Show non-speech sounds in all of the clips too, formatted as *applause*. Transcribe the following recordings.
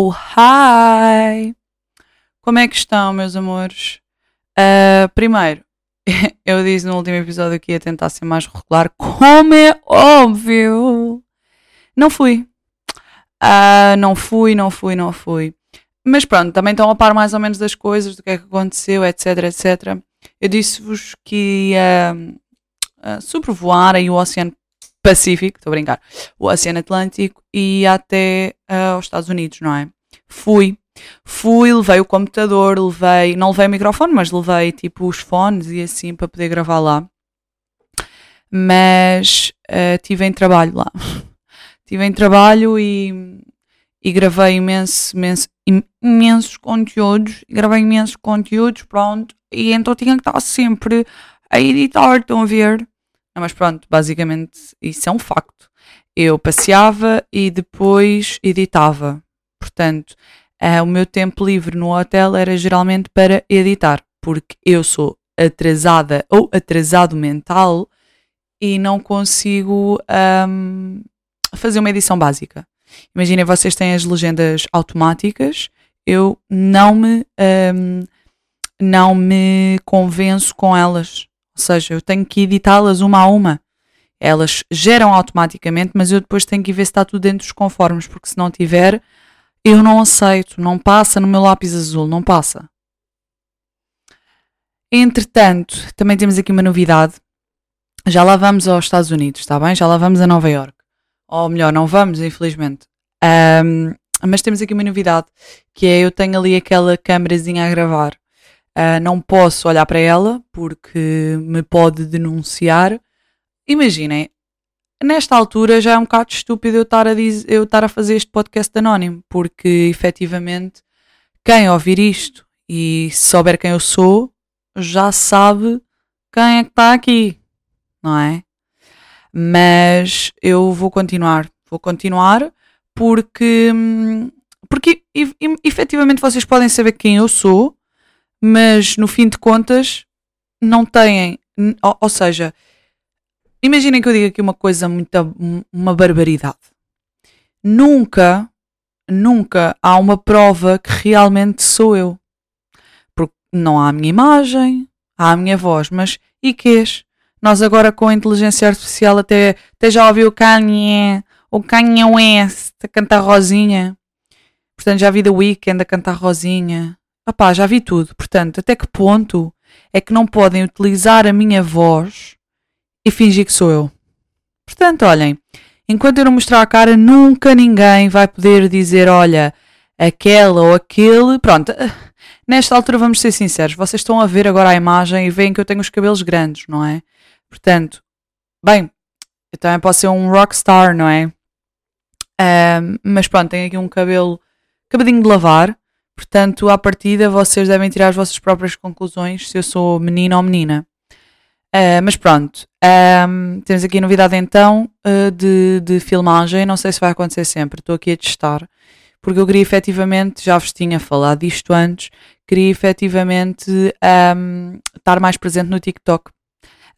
Oh, hi! Como é que estão, meus amores? Uh, primeiro, *laughs* eu disse no último episódio que ia tentar ser mais regular, como é óbvio. Não fui. Uh, não fui, não fui, não fui. Mas pronto, também estão a par mais ou menos das coisas, do que é que aconteceu, etc, etc. Eu disse-vos que ia uh, sobrevoar aí o Oceano Pacífico, estou a brincar, o Oceano Atlântico e até uh, aos Estados Unidos, não é? Fui, fui, levei o computador, levei, não levei o microfone, mas levei tipo os fones e assim para poder gravar lá. Mas uh, tive em trabalho lá. *laughs* tive em trabalho e, e gravei imenso, imenso, imensos conteúdos, gravei imensos conteúdos, pronto, e então tinha que estar sempre a editar, estão a ver? Não, mas pronto, basicamente isso é um facto. Eu passeava e depois editava. Portanto, uh, o meu tempo livre no hotel era geralmente para editar, porque eu sou atrasada ou atrasado mental e não consigo um, fazer uma edição básica. Imaginem, vocês têm as legendas automáticas, eu não me, um, não me convenço com elas. Ou seja, eu tenho que editá-las uma a uma. Elas geram automaticamente, mas eu depois tenho que ver se está tudo dentro dos conformes, porque se não tiver, eu não aceito, não passa no meu lápis azul, não passa. Entretanto, também temos aqui uma novidade. Já lá vamos aos Estados Unidos, está bem? Já lá vamos a Nova York. Ou melhor, não vamos, infelizmente. Um, mas temos aqui uma novidade, que é eu tenho ali aquela câmerazinha a gravar Uh, não posso olhar para ela porque me pode denunciar. Imaginem, nesta altura já é um bocado estúpido eu estar a, eu estar a fazer este podcast anónimo, porque efetivamente quem ouvir isto e souber quem eu sou já sabe quem é que está aqui, não é? Mas eu vou continuar, vou continuar porque, hum, porque efetivamente vocês podem saber quem eu sou mas no fim de contas não têm. Ou, ou seja, imaginem que eu diga aqui uma coisa muito. uma barbaridade. Nunca, nunca há uma prova que realmente sou eu. Porque não há a minha imagem, há a minha voz, mas e quês? Nós agora com a inteligência artificial até, até já ouviu o Kanye, o Kanye West a cantar Rosinha. Portanto, já vi The Weeknd a cantar Rosinha. Opá, já vi tudo. Portanto, até que ponto é que não podem utilizar a minha voz e fingir que sou eu? Portanto, olhem, enquanto eu não mostrar a cara, nunca ninguém vai poder dizer, olha, aquela ou aquele. Pronto, nesta altura vamos ser sinceros, vocês estão a ver agora a imagem e veem que eu tenho os cabelos grandes, não é? Portanto, bem, eu também posso ser um rockstar, não é? Um, mas pronto, tenho aqui um cabelo acabadinho de lavar. Portanto, à partida, vocês devem tirar as vossas próprias conclusões se eu sou menina ou menina. Uh, mas pronto, um, temos aqui a novidade então uh, de, de filmagem. Não sei se vai acontecer sempre, estou aqui a testar, porque eu queria efetivamente, já vos tinha falado disto antes, queria efetivamente um, estar mais presente no TikTok.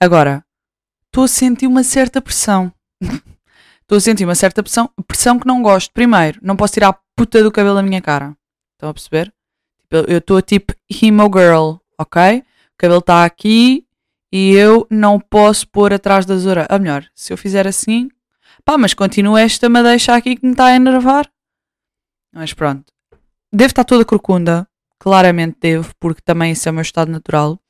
Agora, estou a sentir uma certa pressão. *laughs* Estou a sentir uma certa pressão, pressão que não gosto. Primeiro, não posso tirar a puta do cabelo da minha cara. Estão a perceber? Tipo, eu estou tipo emo girl, ok? O cabelo está aqui e eu não posso pôr atrás das orelhas. Ou melhor, se eu fizer assim, pá, mas continua esta me deixa aqui que me está a enervar. Mas pronto. Devo estar toda corcunda. Claramente devo, porque também isso é o meu estado natural.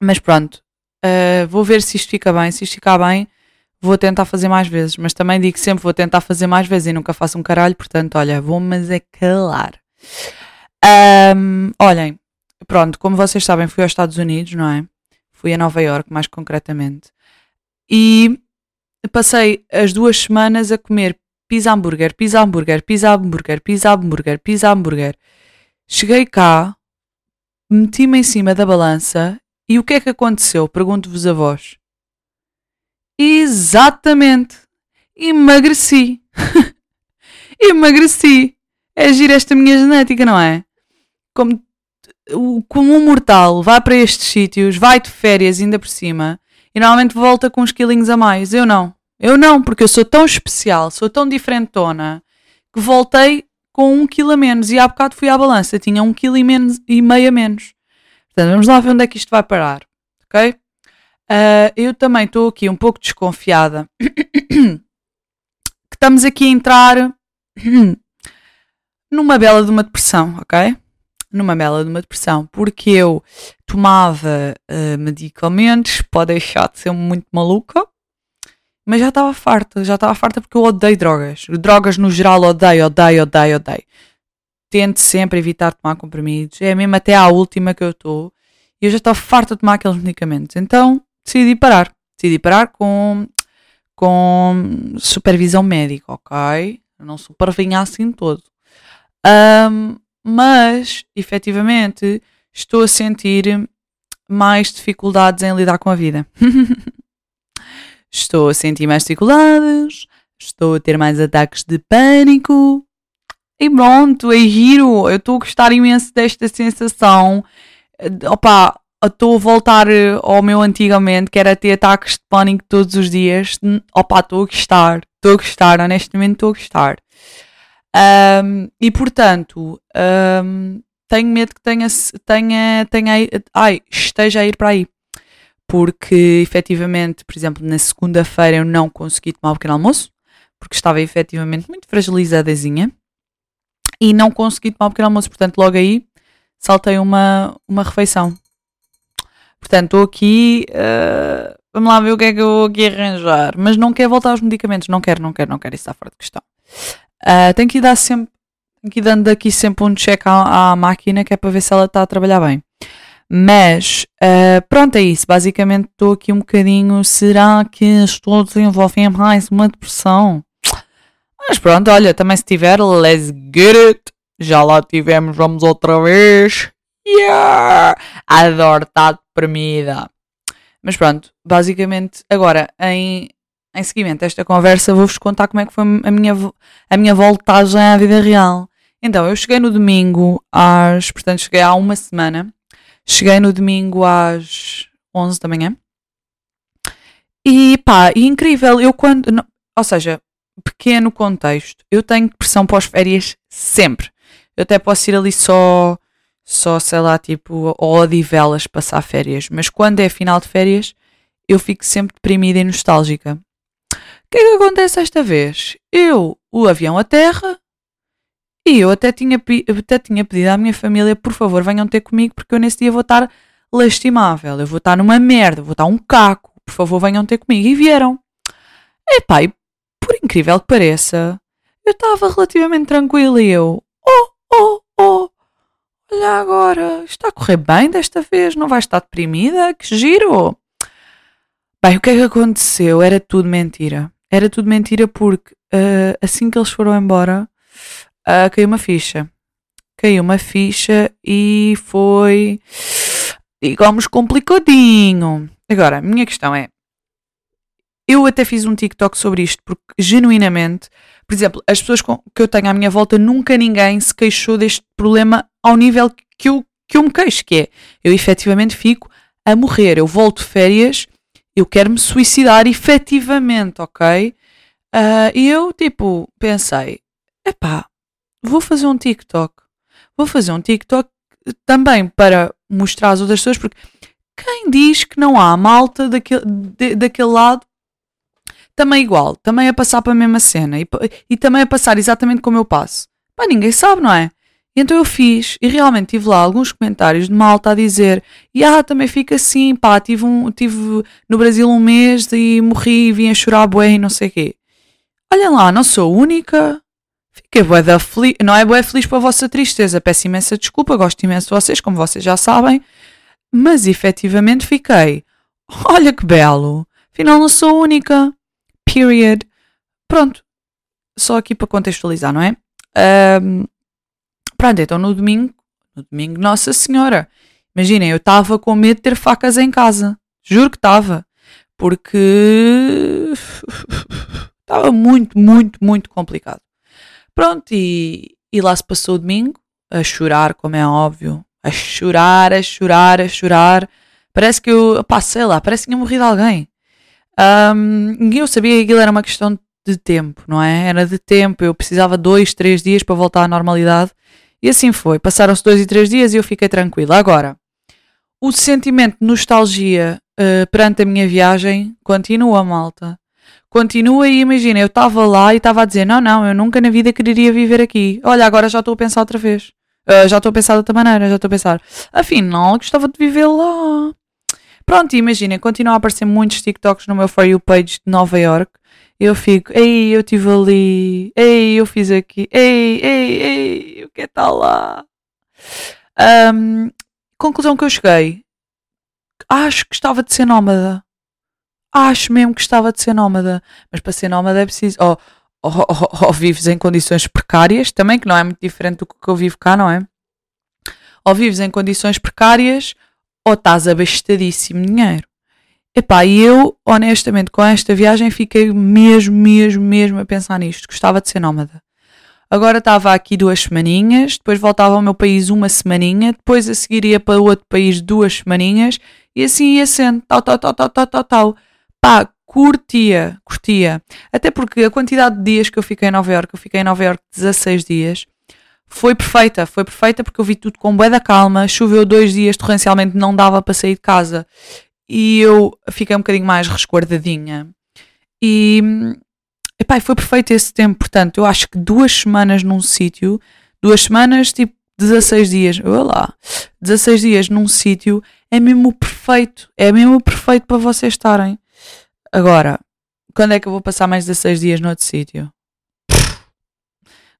Mas pronto. Uh, vou ver se isto fica bem. Se isto ficar bem, vou tentar fazer mais vezes, mas também digo sempre vou tentar fazer mais vezes e nunca faço um caralho, portanto, olha, vou mas é calar. Um, olhem, pronto, como vocês sabem, fui aos Estados Unidos, não é? Fui a Nova York, mais concretamente, e passei as duas semanas a comer pizza hambúrguer, pizza hambúrguer, pizza hambúrguer, pizza hambúrguer, pizza hambúrguer. Cheguei cá, meti-me em cima da balança e o que é que aconteceu? Pergunto-vos a vós. Exatamente. Emagreci. *laughs* Emagreci. É agir esta minha genética, não é? Como, como um mortal vai para estes sítios, vai de férias ainda por cima e normalmente volta com uns quilinhos a mais. Eu não. Eu não, porque eu sou tão especial, sou tão diferentona que voltei com um quilo a menos. E há bocado fui à balança, tinha um quilo e, menos, e meio a menos. Portanto, vamos lá ver onde é que isto vai parar, ok? Uh, eu também estou aqui um pouco desconfiada *coughs* que estamos aqui a entrar *coughs* numa bela de uma depressão, ok? Numa bela de uma depressão, porque eu tomava uh, medicamentos, pode deixar de ser muito maluca, mas já estava farta, já estava farta porque eu odeio drogas. Drogas no geral odeio, odeio, odeio, odeio. Tento sempre evitar tomar comprimidos, é mesmo até à última que eu estou. E eu já estou farta de tomar aqueles medicamentos. Então decidi parar. Decidi parar com, com supervisão médica, ok? Não supervinha assim todo. Um, mas, efetivamente, estou a sentir mais dificuldades em lidar com a vida. *laughs* estou a sentir mais dificuldades, estou a ter mais ataques de pânico. E pronto, é giro. Eu estou a gostar imenso desta sensação. Opa, estou a voltar eh, ao meu antigamente, que era ter ataques de pânico todos os dias. Opa, estou a gostar, estou a gostar, honestamente estou a gostar. Um, e portanto, um, tenho medo que tenha, tenha, tenha, ai, esteja a ir para aí. Porque efetivamente, por exemplo, na segunda-feira eu não consegui tomar o pequeno almoço, porque estava efetivamente muito fragilizadazinha e não consegui tomar o pequeno almoço, portanto, logo aí saltei uma, uma refeição. Portanto, estou aqui. Uh, vamos lá ver o que é que eu vou aqui arranjar. Mas não quero voltar aos medicamentos. Não quero, não quero, não quero. Isso está fora de questão. Uh, tenho que ir dar sempre. Tenho que ir dando aqui sempre um check à, à máquina que é para ver se ela está a trabalhar bem. Mas uh, pronto, é isso. Basicamente estou aqui um bocadinho. Será que estou a desenvolver mais uma depressão? Mas pronto, olha, também se tiver, let's get it. Já lá tivemos, vamos outra vez. Yeah! Adoro estar deprimida. Mas pronto, basicamente, agora, em, em seguimento a esta conversa, vou-vos contar como é que foi a minha, a minha voltagem à vida real. Então, eu cheguei no domingo às. Portanto, cheguei há uma semana. Cheguei no domingo às 11 da manhã. E pá, e incrível, eu quando. Não, ou seja, pequeno contexto, eu tenho depressão pós-férias sempre. Eu até posso ir ali só só, sei lá, tipo, ou odivelas passar férias. Mas quando é final de férias, eu fico sempre deprimida e nostálgica. O que é que acontece esta vez? Eu, o avião a terra, e eu até tinha, até tinha pedido à minha família, por favor, venham ter comigo, porque eu nesse dia vou estar lastimável, eu vou estar numa merda, vou estar um caco, por favor, venham ter comigo. E vieram. Epá, e por incrível que pareça, eu estava relativamente tranquila e eu, oh, oh, Olha agora, está a correr bem desta vez, não vai estar deprimida? Que giro! Bem, o que é que aconteceu? Era tudo mentira. Era tudo mentira porque uh, assim que eles foram embora, uh, caiu uma ficha. Caiu uma ficha e foi, digamos, complicadinho. Agora, a minha questão é: eu até fiz um TikTok sobre isto porque genuinamente, por exemplo, as pessoas que eu tenho à minha volta, nunca ninguém se queixou deste problema ao nível que eu, que eu me queixo, que é eu efetivamente fico a morrer, eu volto de férias, eu quero me suicidar efetivamente, ok? Uh, e eu, tipo, pensei, epá, vou fazer um TikTok. Vou fazer um TikTok também para mostrar às outras pessoas, porque quem diz que não há malta daquele, de, daquele lado também igual, também a passar para a mesma cena e, e também a passar exatamente como eu passo? Pá, ninguém sabe, não é? Então eu fiz e realmente tive lá alguns comentários de malta a dizer: e ah, também fica assim, pá, tive, um, tive no Brasil um mês e morri e vim a chorar bué e não sei o quê. Olhem lá, não sou única. Fiquei bué da feliz, não é bué feliz para a vossa tristeza, peço imensa desculpa, gosto imenso de vocês, como vocês já sabem, mas efetivamente fiquei. Olha que belo, afinal não sou única. Period. Pronto, só aqui para contextualizar, não é? Um, Pronto, então no domingo, no domingo, Nossa Senhora, imaginem, eu estava com medo de ter facas em casa. Juro que estava. Porque *laughs* estava muito, muito, muito complicado. Pronto, e, e lá se passou o domingo, a chorar, como é óbvio. A chorar, a chorar, a chorar. Parece que eu, pá, sei lá, parece que tinha morrido alguém. Um, eu sabia que aquilo era uma questão de tempo, não é? Era de tempo, eu precisava dois, três dias para voltar à normalidade. E assim foi. Passaram-se dois e três dias e eu fiquei tranquila. Agora, o sentimento de nostalgia uh, perante a minha viagem continua, malta. Continua e imagina, eu estava lá e estava a dizer: não, não, eu nunca na vida quereria viver aqui. Olha, agora já estou a pensar outra vez. Uh, já estou a pensar de outra maneira, já estou a pensar. Afinal, gostava de viver lá. Pronto, imagina, continuam a aparecer muitos TikToks no meu For You page de Nova York. Eu fico, ei, eu estive ali, ei, eu fiz aqui, ei, ei, ei, o que é está lá? Um, conclusão que eu cheguei. Acho que estava de ser nómada. Acho mesmo que estava de ser nómada. Mas para ser nómada é preciso. Ou, ou, ou, ou vives em condições precárias, também, que não é muito diferente do que eu vivo cá, não é? Ou vives em condições precárias, ou estás abastadíssimo dinheiro. Epá, e eu, honestamente, com esta viagem fiquei mesmo, mesmo, mesmo a pensar nisto. Gostava de ser nómada. Agora estava aqui duas semaninhas, depois voltava ao meu país uma semaninha, depois a seguir ia para outro país duas semaninhas e assim ia sendo, tal, tal, tal, tal, tal, tal, tal. Pá, curtia, curtia. Até porque a quantidade de dias que eu fiquei em Nova York, eu fiquei em Nova York 16 dias, foi perfeita, foi perfeita porque eu vi tudo com bué da calma, choveu dois dias torrencialmente, não dava para sair de casa e eu fiquei um bocadinho mais resguardadinha. E Epá, foi perfeito esse tempo, portanto, eu acho que duas semanas num sítio, duas semanas, tipo 16 dias, olha lá, 16 dias num sítio é mesmo perfeito, é mesmo perfeito para vocês estarem. Agora, quando é que eu vou passar mais 16 dias noutro sítio?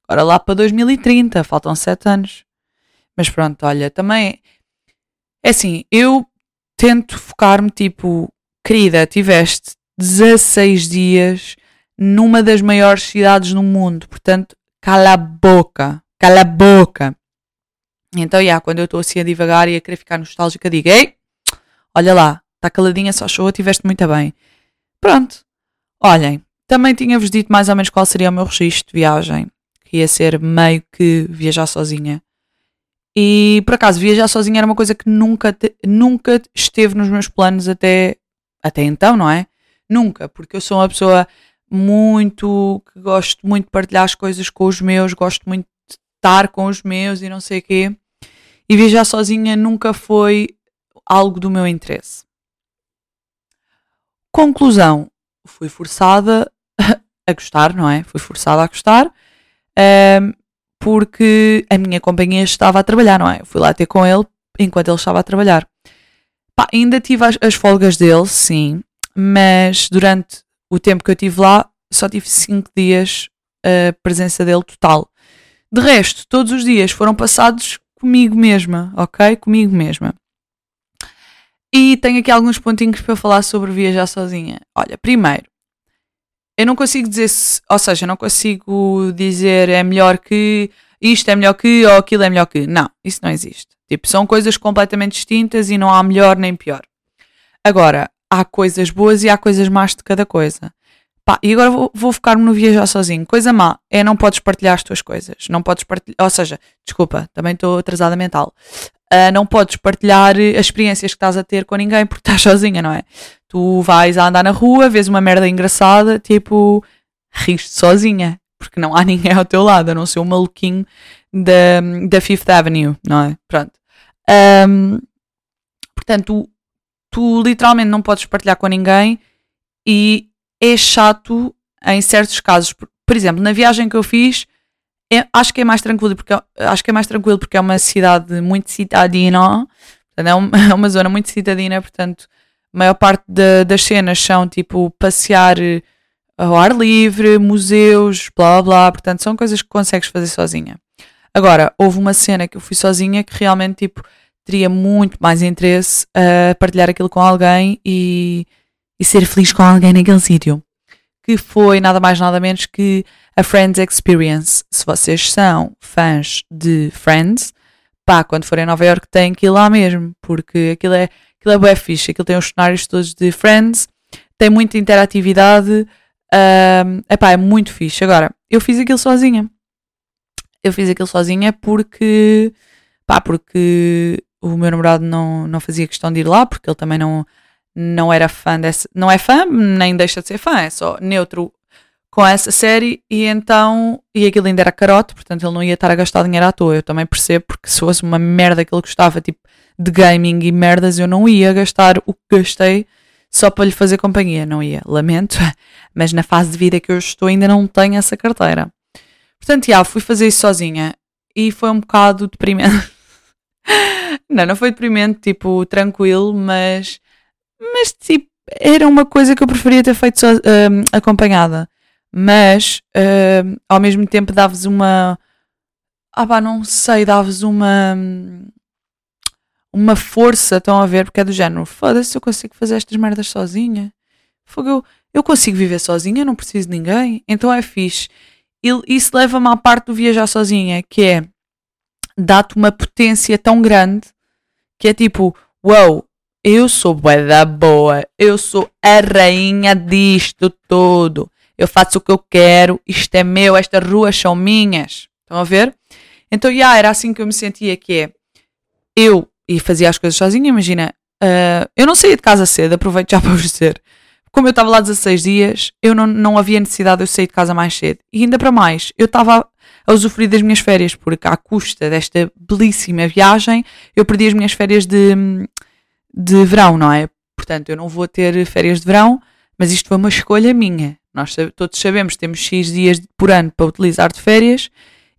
Agora lá para 2030, faltam 7 anos. Mas pronto, olha, também é assim, eu tento focar-me tipo, querida, tiveste 16 dias numa das maiores cidades do mundo. Portanto, cala a boca, cala a boca. Então, yeah, quando eu estou assim a divagar e a querer ficar nostálgica, digo: Ei, olha lá, está caladinha, só show, tiveste muito bem. Pronto. Olhem, também tinha-vos dito mais ou menos qual seria o meu registro de viagem, ia ser meio que viajar sozinha. E por acaso, viajar sozinha era uma coisa que nunca, nunca esteve nos meus planos até, até então, não é? Nunca, porque eu sou uma pessoa muito, que gosto muito de partilhar as coisas com os meus, gosto muito de estar com os meus e não sei o quê. E viajar sozinha nunca foi algo do meu interesse. Conclusão, fui forçada *laughs* a gostar, não é? Fui forçada a gostar um, porque a minha companhia estava a trabalhar, não é? Eu fui lá ter com ele enquanto ele estava a trabalhar. Pá, ainda tive as, as folgas dele, sim, mas durante o tempo que eu tive lá, só tive 5 dias a presença dele total. De resto, todos os dias foram passados comigo mesma, ok? Comigo mesma. E tenho aqui alguns pontinhos para falar sobre viajar sozinha. Olha, primeiro, eu não consigo dizer se, ou seja, não consigo dizer é melhor que isto é melhor que ou aquilo é melhor que. Não, isso não existe. Tipo, são coisas completamente distintas e não há melhor nem pior. Agora, há coisas boas e há coisas más de cada coisa. Pá, e agora vou, vou focar-me no viajar sozinho. Coisa má é não podes partilhar as tuas coisas. Não podes partilhar. Ou seja, desculpa, também estou atrasada mental. Uh, não podes partilhar as experiências que estás a ter com ninguém porque *laughs* estás sozinha, não é? Tu vais a andar na rua, vês uma merda engraçada, tipo, riste sozinha, porque não há *laughs* ninguém ao teu lado, a não ser o maluquinho da, da Fifth Avenue, não é? Pronto. Um, portanto, tu literalmente não podes partilhar com ninguém e é chato em certos casos. Por exemplo, na viagem que eu fiz, é, acho que é mais tranquilo porque acho que é mais tranquilo porque é uma cidade muito citadina, é uma, *laughs* é uma zona muito citadina, portanto, a maior parte de, das cenas são tipo passear eh, ao ar livre, museus, blá blá, portanto, são coisas que consegues fazer sozinha. Agora, houve uma cena que eu fui sozinha que realmente tipo teria muito mais interesse a partilhar aquilo com alguém e, e ser feliz com alguém naquele sítio. Que foi nada mais nada menos que a Friends Experience. Se vocês são fãs de Friends, pá, quando forem a Nova York têm que ir lá mesmo, porque aquilo é, aquilo é bem fixe, aquilo tem os cenários todos de Friends, tem muita interatividade, um, epá, é muito fixe. Agora, eu fiz aquilo sozinha. Eu fiz aquilo sozinha porque, pá, porque o meu namorado não, não fazia questão de ir lá porque ele também não, não era fã dessa. Não é fã, nem deixa de ser fã, é só neutro com essa série e então, e aquilo ainda era carote, portanto ele não ia estar a gastar dinheiro à toa. Eu também percebo, porque se fosse uma merda que ele gostava, tipo de gaming e merdas, eu não ia gastar o que gastei só para lhe fazer companhia, não ia. Lamento, *laughs* mas na fase de vida que eu estou ainda não tenho essa carteira. Portanto, já, fui fazer isso sozinha e foi um bocado deprimente. *laughs* não, não foi deprimente, tipo, tranquilo, mas, mas tipo, era uma coisa que eu preferia ter feito so, um, acompanhada mas uh, ao mesmo tempo dava-vos uma. Ah, pá, não sei, dava-vos uma. Uma força, estão a ver, porque é do género. Foda-se, eu consigo fazer estas merdas sozinha. Fogo, eu, eu consigo viver sozinha, não preciso de ninguém. Então é fixe. E isso leva-me à parte do viajar sozinha, que é dá-te uma potência tão grande que é tipo, uau, wow, eu sou bué da boa, eu sou a rainha disto tudo eu faço o que eu quero, isto é meu, estas ruas são minhas. Estão a ver? Então, já yeah, era assim que eu me sentia, que é, eu, e fazia as coisas sozinha, imagina, uh, eu não saía de casa cedo, aproveito já *laughs* para vos dizer. Como eu estava lá 16 dias, eu não, não havia necessidade de eu sair de casa mais cedo. E ainda para mais, eu estava a usufruir das minhas férias, porque à custa desta belíssima viagem, eu perdi as minhas férias de, de verão, não é? Portanto, eu não vou ter férias de verão, mas isto foi uma escolha minha. Nós todos sabemos que temos X dias por ano para utilizar de férias.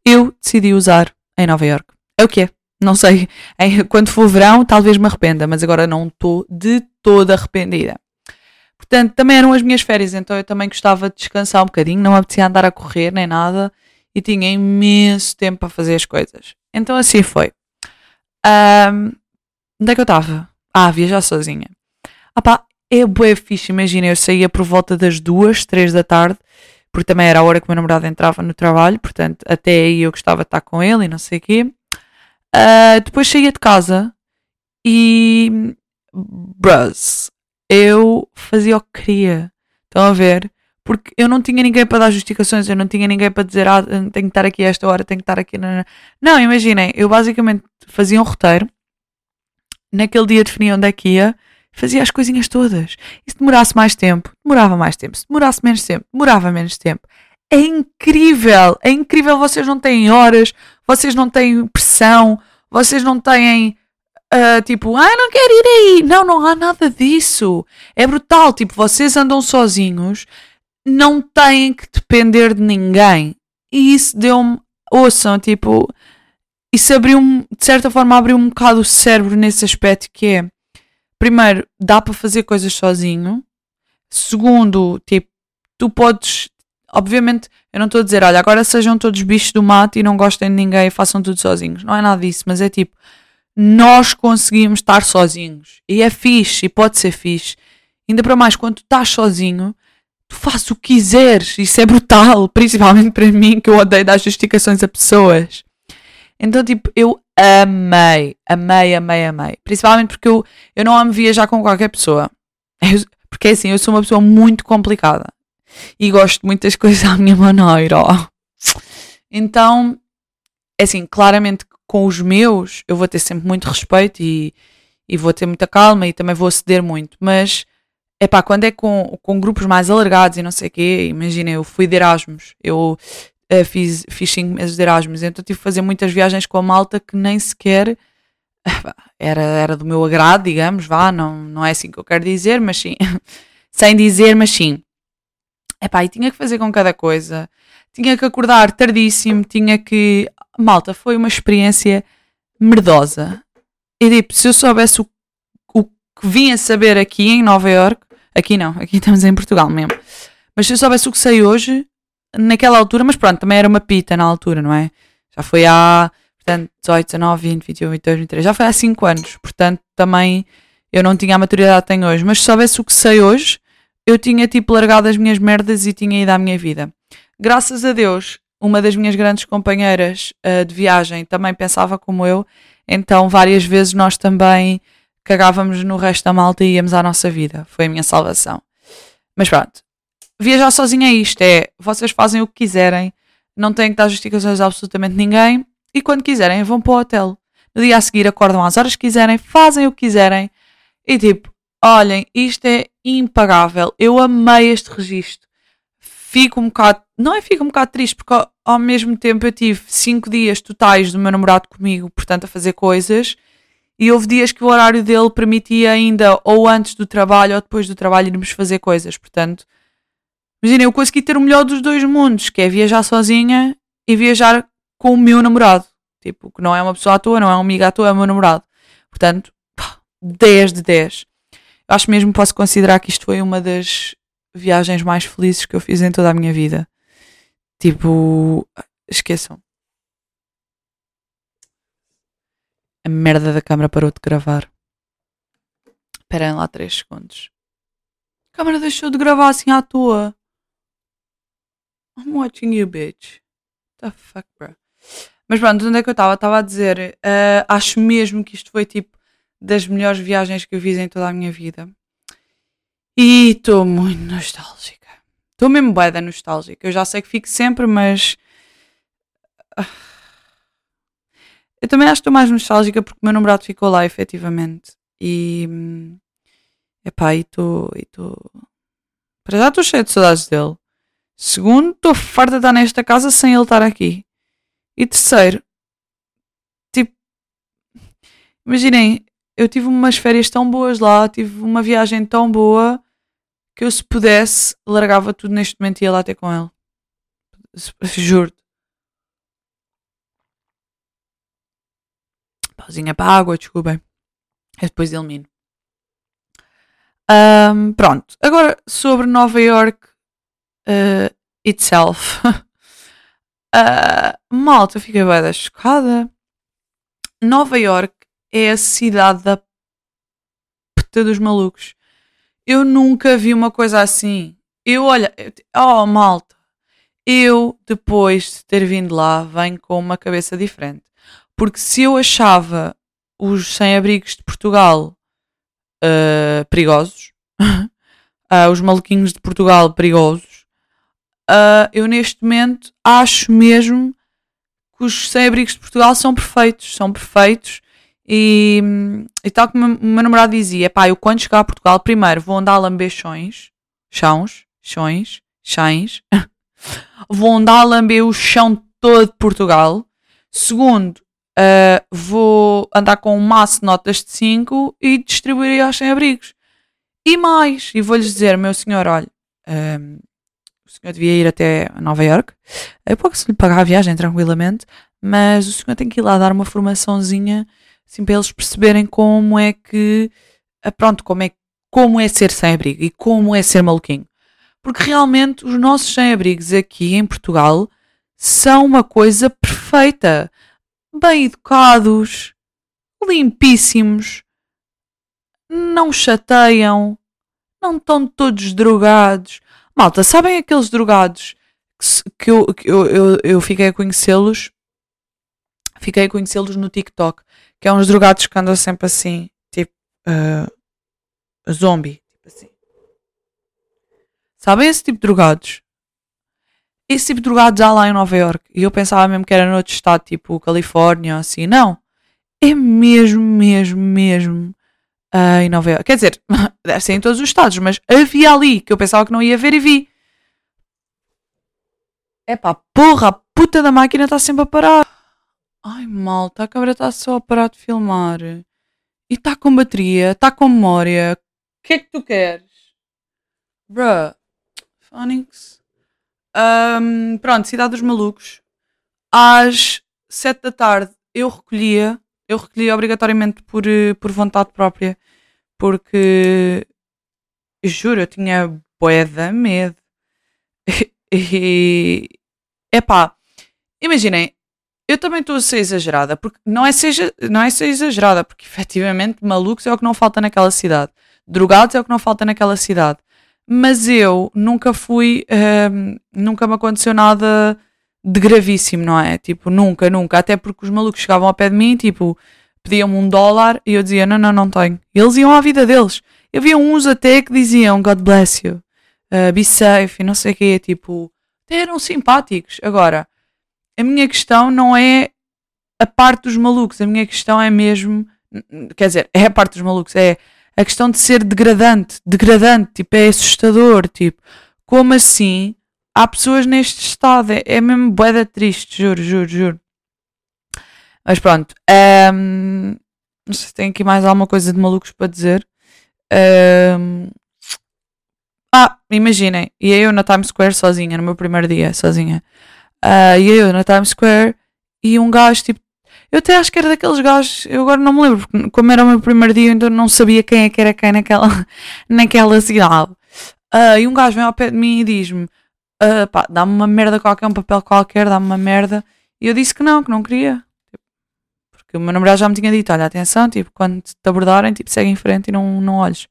Eu decidi usar em Nova York. É o que é. Não sei. *laughs* Quando for verão, talvez me arrependa, mas agora não estou de toda arrependida. Portanto, também eram as minhas férias, então eu também gostava de descansar um bocadinho, não me apetecia andar a correr nem nada e tinha imenso tempo para fazer as coisas. Então assim foi. Um, onde é que eu estava? Ah, viajar sozinha. Ah pá, é bué fixe, imagina, eu saía por volta das duas, três da tarde, porque também era a hora que o meu namorado entrava no trabalho, portanto, até aí eu gostava de estar com ele e não sei o quê. Uh, depois saía de casa e. Bros, eu fazia o que queria. Estão a ver? Porque eu não tinha ninguém para dar justificações, eu não tinha ninguém para dizer, ah, tenho que estar aqui a esta hora, tenho que estar aqui. Não, não imaginem, eu basicamente fazia um roteiro, naquele dia definia onde é que ia fazia as coisinhas todas. E se demorasse mais tempo, demorava mais tempo. Se demorasse menos tempo, demorava menos tempo. É incrível, é incrível. Vocês não têm horas, vocês não têm pressão, vocês não têm uh, tipo, ah, não quero ir aí. Não, não há nada disso. É brutal. Tipo, vocês andam sozinhos, não têm que depender de ninguém. E isso deu-me, ouçam, tipo, isso abriu-me, de certa forma, abriu um bocado o cérebro nesse aspecto que é primeiro, dá para fazer coisas sozinho. Segundo, tipo, tu podes. Obviamente, eu não estou a dizer, olha, agora sejam todos bichos do mato e não gostem de ninguém e façam tudo sozinhos. Não é nada disso, mas é tipo, nós conseguimos estar sozinhos. E é fixe, e pode ser fixe. Ainda para mais, quando tu estás sozinho, tu fazes o que quiseres. Isso é brutal, *laughs* principalmente para mim, que eu odeio dar justificações a pessoas. Então, tipo, eu amei, amei, amei, amei. Principalmente porque eu, eu não amo viajar com qualquer pessoa. *laughs* Eu, porque assim, eu sou uma pessoa muito complicada e gosto de muitas *laughs* coisas à minha maneira. Então, é assim, claramente com os meus eu vou ter sempre muito respeito e, e vou ter muita calma e também vou ceder muito. Mas, é pá, quando é com, com grupos mais alargados e não sei o quê, imagina, eu fui de Erasmus, eu uh, fiz, fiz cinco meses de Erasmus, então tive que fazer muitas viagens com a malta que nem sequer era, era do meu agrado, digamos, vá, não, não é assim que eu quero dizer, mas sim, *laughs* sem dizer, mas sim. Epá, e tinha que fazer com cada coisa, tinha que acordar tardíssimo, tinha que. Malta, foi uma experiência merdosa. E tipo, se eu soubesse o, o que vinha saber aqui em Nova York, aqui não, aqui estamos em Portugal mesmo, mas se eu soubesse o que sei hoje, naquela altura, mas pronto, também era uma pita na altura, não é? Já foi há, portanto, 18, 19, 20, 21, 22, 23, já foi há 5 anos, portanto, também eu não tinha a maturidade que tenho hoje, mas se soubesse o que sei hoje, eu tinha tipo largado as minhas merdas e tinha ido à minha vida. Graças a Deus, uma das minhas grandes companheiras uh, de viagem também pensava como eu, então várias vezes nós também cagávamos no resto da malta e íamos à nossa vida. Foi a minha salvação. Mas pronto, viajar sozinho é isto: é vocês fazem o que quiserem, não têm que dar justificações a absolutamente ninguém e quando quiserem vão para o hotel. No dia a seguir acordam às horas que quiserem, fazem o que quiserem e tipo, olhem, isto é impagável. Eu amei este registro. fico um bocado, não é fico um bocado triste, porque ao, ao mesmo tempo eu tive cinco dias totais do meu namorado comigo, portanto, a fazer coisas, e houve dias que o horário dele permitia ainda, ou antes do trabalho ou depois do trabalho, irmos fazer coisas. Portanto, imagina, eu consegui ter o melhor dos dois mundos, que é viajar sozinha e viajar com o meu namorado. Tipo, que não é uma pessoa à toa, não é uma amiga à toa, é o meu namorado. Portanto, 10 de 10. Eu acho mesmo que posso considerar que isto foi uma das viagens mais felizes que eu fiz em toda a minha vida. Tipo, esqueçam. A merda da câmera parou de gravar. Esperem lá 3 segundos. A câmera deixou de gravar assim à toa. I'm watching you, bitch. The fuck, bro. Mas pronto, onde é que eu estava? Estava a dizer, uh, acho mesmo que isto foi tipo das melhores viagens que eu fiz em toda a minha vida. E estou muito nostálgica. Estou mesmo bué nostálgica. Eu já sei que fico sempre, mas. Ah, eu também acho que estou mais nostálgica porque o meu namorado ficou lá, efetivamente. E. Epá, e estou. Para já estou cheia de saudades dele. Segundo, estou farta de estar nesta casa sem ele estar aqui. E terceiro, tipo. Imaginem, eu tive umas férias tão boas lá, tive uma viagem tão boa que eu, se pudesse, largava tudo neste momento e ia lá ter com ele. Juro. Pausinha para a água, desculpem. Eu depois elimino. Um, pronto. Agora sobre Nova York uh, itself. uh, *laughs* malta, fiquei bem chocada. Nova York é a cidade da puta dos malucos. Eu nunca vi uma coisa assim. Eu, olha, oh malta, eu depois de ter vindo lá venho com uma cabeça diferente. Porque se eu achava os sem-abrigos de Portugal uh, perigosos, uh, *laughs* os maluquinhos de Portugal perigosos, uh, eu neste momento acho mesmo que os sem-abrigos de Portugal são perfeitos. São perfeitos. E, e tal como o meu namorado dizia, pá, eu quando chegar a Portugal, primeiro vou andar a lamber chões, chãos, chões, chães, *laughs* vou andar a lamber o chão todo de Portugal. Segundo, uh, vou andar com um maço de notas de 5 e distribuir aos sem-abrigos. E mais, e vou-lhes dizer, meu senhor, olha, um, ehm, o senhor devia ir até Nova York, eu posso lhe pagar a viagem tranquilamente, mas o senhor tem que ir lá dar uma formaçãozinha, assim, para eles perceberem como é que, ah, pronto, como é, como é ser sem-abrigo e como é ser maluquinho. Porque realmente os nossos sem-abrigos aqui em Portugal são uma coisa perfeita bem educados, limpíssimos, não chateiam, não estão todos drogados. Malta, sabem aqueles drogados que, eu, que eu, eu, eu fiquei a conhecê-los? Fiquei a conhecê-los no TikTok, que é uns drogados que andam sempre assim, tipo uh, zombie. Tipo assim. Sabem esse tipo de drogados? esse tipo de drogados há lá em Nova York. E eu pensava mesmo que era noutro estado, tipo Califórnia, assim. Não. É mesmo, mesmo, mesmo uh, em Nova York. Quer dizer, *laughs* deve ser em todos os estados, mas havia ali que eu pensava que não ia ver e vi. É pá, porra, a puta da máquina está sempre a parar. Ai, malta, a câmera está só a parar de filmar. E está com bateria, está com memória. O que é que tu queres? Bruh. Phonics. Um, pronto, Cidade dos Malucos. Às sete da tarde eu recolhia, eu recolhia obrigatoriamente por, eh, por vontade própria, porque juro, eu tinha boeda medo. *laughs* e epá, imaginem, eu também estou a ser exagerada, porque não é, seja, não é ser exagerada, porque efetivamente malucos é o que não falta naquela cidade, drogados é o que não falta naquela cidade mas eu nunca fui, um, nunca me aconteceu nada de gravíssimo, não é? Tipo, nunca, nunca. Até porque os malucos chegavam ao pé de mim, tipo, pediam-me um dólar e eu dizia, não, não, não tenho. E eles iam à vida deles. Eu via uns até que diziam, God bless you, uh, be safe, não sei o quê, tipo, eram simpáticos. Agora, a minha questão não é a parte dos malucos, a minha questão é mesmo, quer dizer, é a parte dos malucos, é a questão de ser degradante, degradante, tipo, é assustador, tipo, como assim há pessoas neste estado, é, é mesmo boeda triste, juro, juro, juro. Mas pronto, um, não sei se tem aqui mais alguma coisa de malucos para dizer. Um, ah, imaginem, e eu na Times Square sozinha, no meu primeiro dia, sozinha. Uh, e eu na Times Square e um gajo tipo. Eu até acho que era daqueles gajos, eu agora não me lembro, porque como era o meu primeiro dia, então não sabia quem é que era quem naquela, *laughs* naquela cidade. Uh, e um gajo vem ao pé de mim e diz-me: uh, pá, dá-me uma merda qualquer, um papel qualquer, dá-me uma merda. E eu disse que não, que não queria. Tipo, porque o meu namorado já me tinha dito: olha, atenção, tipo, quando te abordarem, tipo, segue em frente e não, não olhes.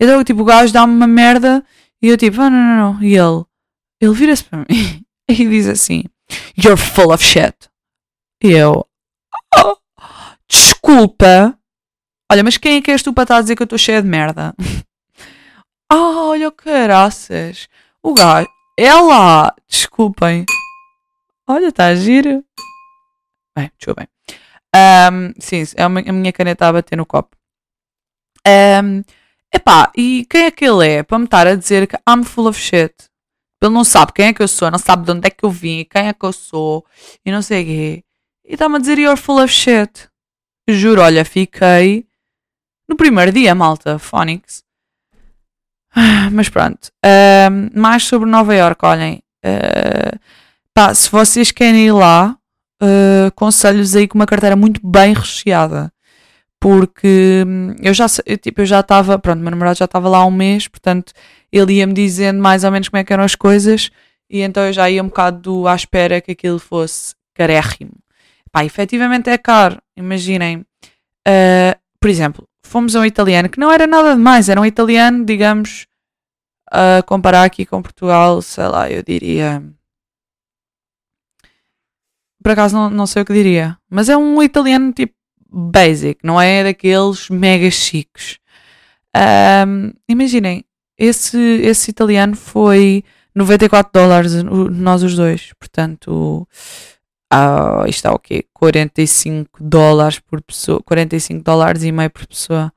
Então, tipo, o gajo dá-me uma merda e eu, tipo, ah, não, não, não. E ele, ele vira-se para mim *laughs* e diz assim: You're full of shit. E eu, oh, desculpa. Olha, mas quem é que és tu para estar a dizer que eu estou cheia de merda? oh, *laughs* olha, caraças. O gajo, ela, desculpem. Olha, está a giro. Bem, desculpem. Um, sim, é a minha caneta a bater no copo. Um, epá, e quem é que ele é para me estar a dizer que I'm full of shit? Ele não sabe quem é que eu sou, não sabe de onde é que eu vim, quem é que eu sou e não sei o quê. E está-me a dizer you're full of shit. Juro, olha, fiquei no primeiro dia, malta, Phonics. Mas pronto. Uh, mais sobre Nova York, olhem. Uh, pá, se vocês querem ir lá, uh, aconselho-vos aí com uma carteira muito bem recheada. Porque hum, eu já eu, tipo, eu já estava, pronto, meu namorado já estava lá há um mês, portanto ele ia-me dizendo mais ou menos como é que eram as coisas e então eu já ia um bocado à espera que aquilo fosse carérrimo. Pá, efetivamente é caro, imaginem. Por exemplo, fomos a um italiano que não era nada demais, era um italiano, digamos, a comparar aqui com Portugal, sei lá, eu diria. Por acaso não, não sei o que diria, mas é um italiano tipo basic, não é daqueles mega chiques. Um, imaginem, esse, esse italiano foi 94 dólares, nós os dois, portanto, ah, isto é o quê? 45 dólares por pessoa, 45 dólares e meio por pessoa.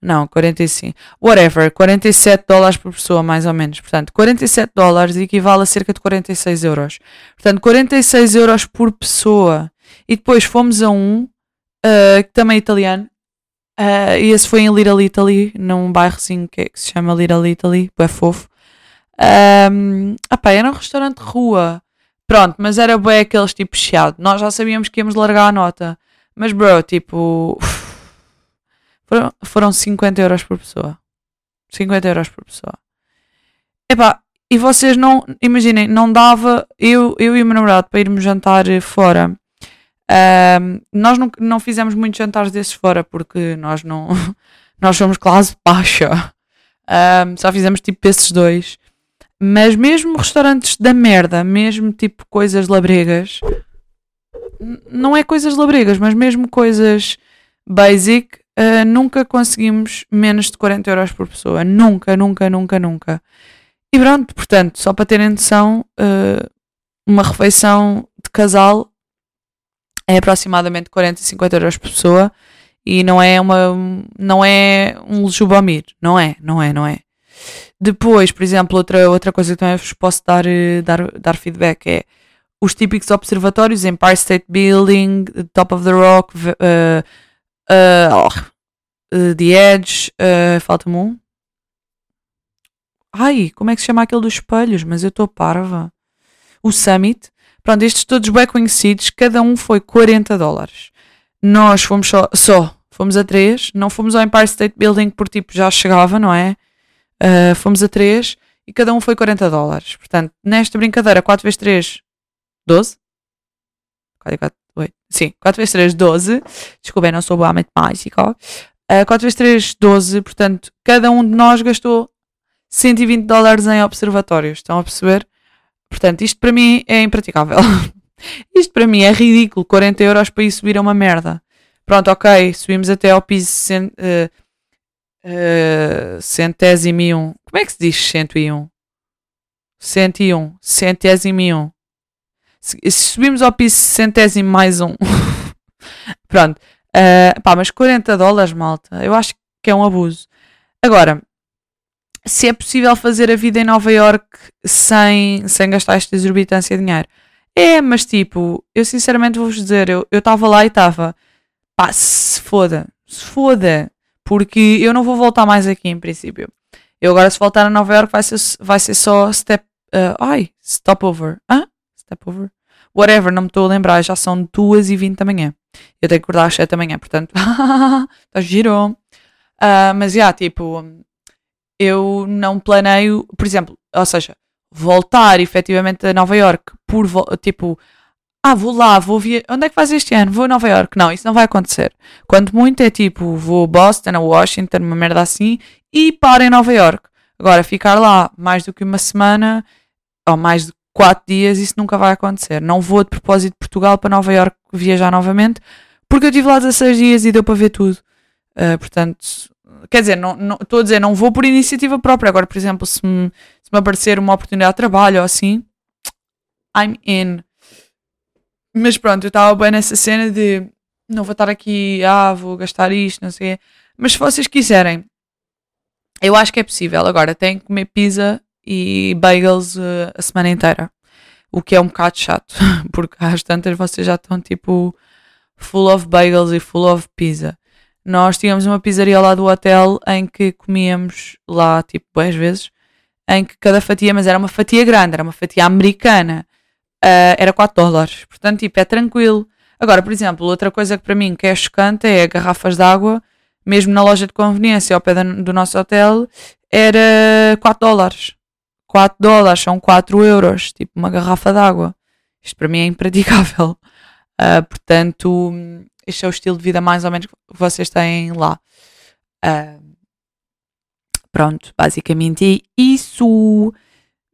Não, 45. Whatever, 47 dólares por pessoa, mais ou menos. Portanto, 47 dólares equivale a cerca de 46 euros. Portanto, 46 euros por pessoa. E depois fomos a um, uh, que também é italiano. Uh, e esse foi em Little Italy, num bairrozinho que, é, que se chama Little Italy, é fofo. Um, opa, era um restaurante de rua. Pronto, mas era bem aqueles tipo chiado. Nós já sabíamos que íamos largar a nota. Mas, bro, tipo. Foram, foram 50 euros por pessoa. 50 euros por pessoa. Epá, e vocês não. Imaginem, não dava. Eu, eu e o meu namorado para irmos jantar fora. Um, nós não, não fizemos muitos jantares desses fora porque nós não. *laughs* nós somos classe baixa. Um, só fizemos tipo esses dois. Mas mesmo restaurantes da merda, mesmo tipo coisas labregas, não é coisas labregas, mas mesmo coisas basic, uh, nunca conseguimos menos de 40 euros por pessoa. Nunca, nunca, nunca, nunca. E pronto, portanto, só para terem noção, uh, uma refeição de casal é aproximadamente 40, 50 euros por pessoa e não é uma não é um lujubomir, não é, não é, não é. Depois, por exemplo, outra, outra coisa que também vos posso dar, eh, dar, dar feedback é os típicos observatórios, Empire State Building, Top of the Rock, uh, uh, The Edge, uh, falta-me um. Ai, como é que se chama aquele dos espelhos? Mas eu estou parva. O Summit. Pronto, estes todos bem conhecidos, cada um foi 40 dólares. Nós fomos só, só fomos a três, não fomos ao Empire State Building por tipo já chegava, não é? Uh, fomos a 3 e cada um foi 40 dólares. Portanto, nesta brincadeira, 4 vezes 3, 12? 4, 4, 8. Sim, 4 vezes 3, 12. Desculpem, não sou boa matemática. Uh, 4 vezes 3, 12. Portanto, cada um de nós gastou 120 dólares em observatórios. Estão a perceber? Portanto, isto para mim é impraticável. *laughs* isto para mim é ridículo. 40 euros para ir subir a uma merda. Pronto, ok, subimos até ao piso uh, uh, centésimo e um. Como é que se diz cento e um? Cento e um. Centésimo e um. Se, subimos ao piso centésimo mais um. *laughs* Pronto. Uh, pá, mas 40 dólares, malta. Eu acho que é um abuso. Agora, se é possível fazer a vida em Nova York sem, sem gastar esta exorbitância de dinheiro. É, mas tipo, eu sinceramente vou-vos dizer, eu estava lá e estava, pá, se foda, se foda, porque eu não vou voltar mais aqui em princípio. Eu agora se voltar a Nova York vai ser, vai ser só step, uh, ai, stopover, hã? Stopover? Whatever, não me estou a lembrar, já são 2h20 da manhã. Eu tenho que acordar às 7 da manhã, portanto, está *laughs* giro. Uh, mas já, yeah, tipo, eu não planeio, por exemplo, ou seja, voltar efetivamente a Nova York por tipo, ah, vou lá, vou via... onde é que faz este ano? Vou a Nova York. Não, isso não vai acontecer. Quanto muito é tipo, vou a Boston, a Washington, uma merda assim, e paro em Nova York. Agora, ficar lá mais do que uma semana ou mais de quatro dias, isso nunca vai acontecer. Não vou de propósito de Portugal para Nova York viajar novamente, porque eu estive lá 16 dias e deu para ver tudo. Uh, portanto, quer dizer, não, não, estou a dizer, não vou por iniciativa própria. Agora, por exemplo, se me, se me aparecer uma oportunidade de trabalho ou assim, I'm in. Mas pronto, eu estava bem nessa cena de não vou estar aqui, ah, vou gastar isto, não sei. Mas se vocês quiserem, eu acho que é possível. Agora, tem que comer pizza e bagels uh, a semana inteira. O que é um bocado chato, *laughs* porque às tantas vocês já estão tipo full of bagels e full of pizza nós tínhamos uma pizzaria lá do hotel em que comíamos lá, tipo, boas vezes, em que cada fatia, mas era uma fatia grande, era uma fatia americana, uh, era 4 dólares. Portanto, tipo, é tranquilo. Agora, por exemplo, outra coisa que para mim que é chocante é garrafas de água, mesmo na loja de conveniência ao pé do nosso hotel, era 4 dólares. 4 dólares são 4 euros, tipo uma garrafa de água. Isto para mim é impraticável. Uh, portanto, este é o estilo de vida mais ou menos que vocês têm lá. Uh, pronto, basicamente é isso.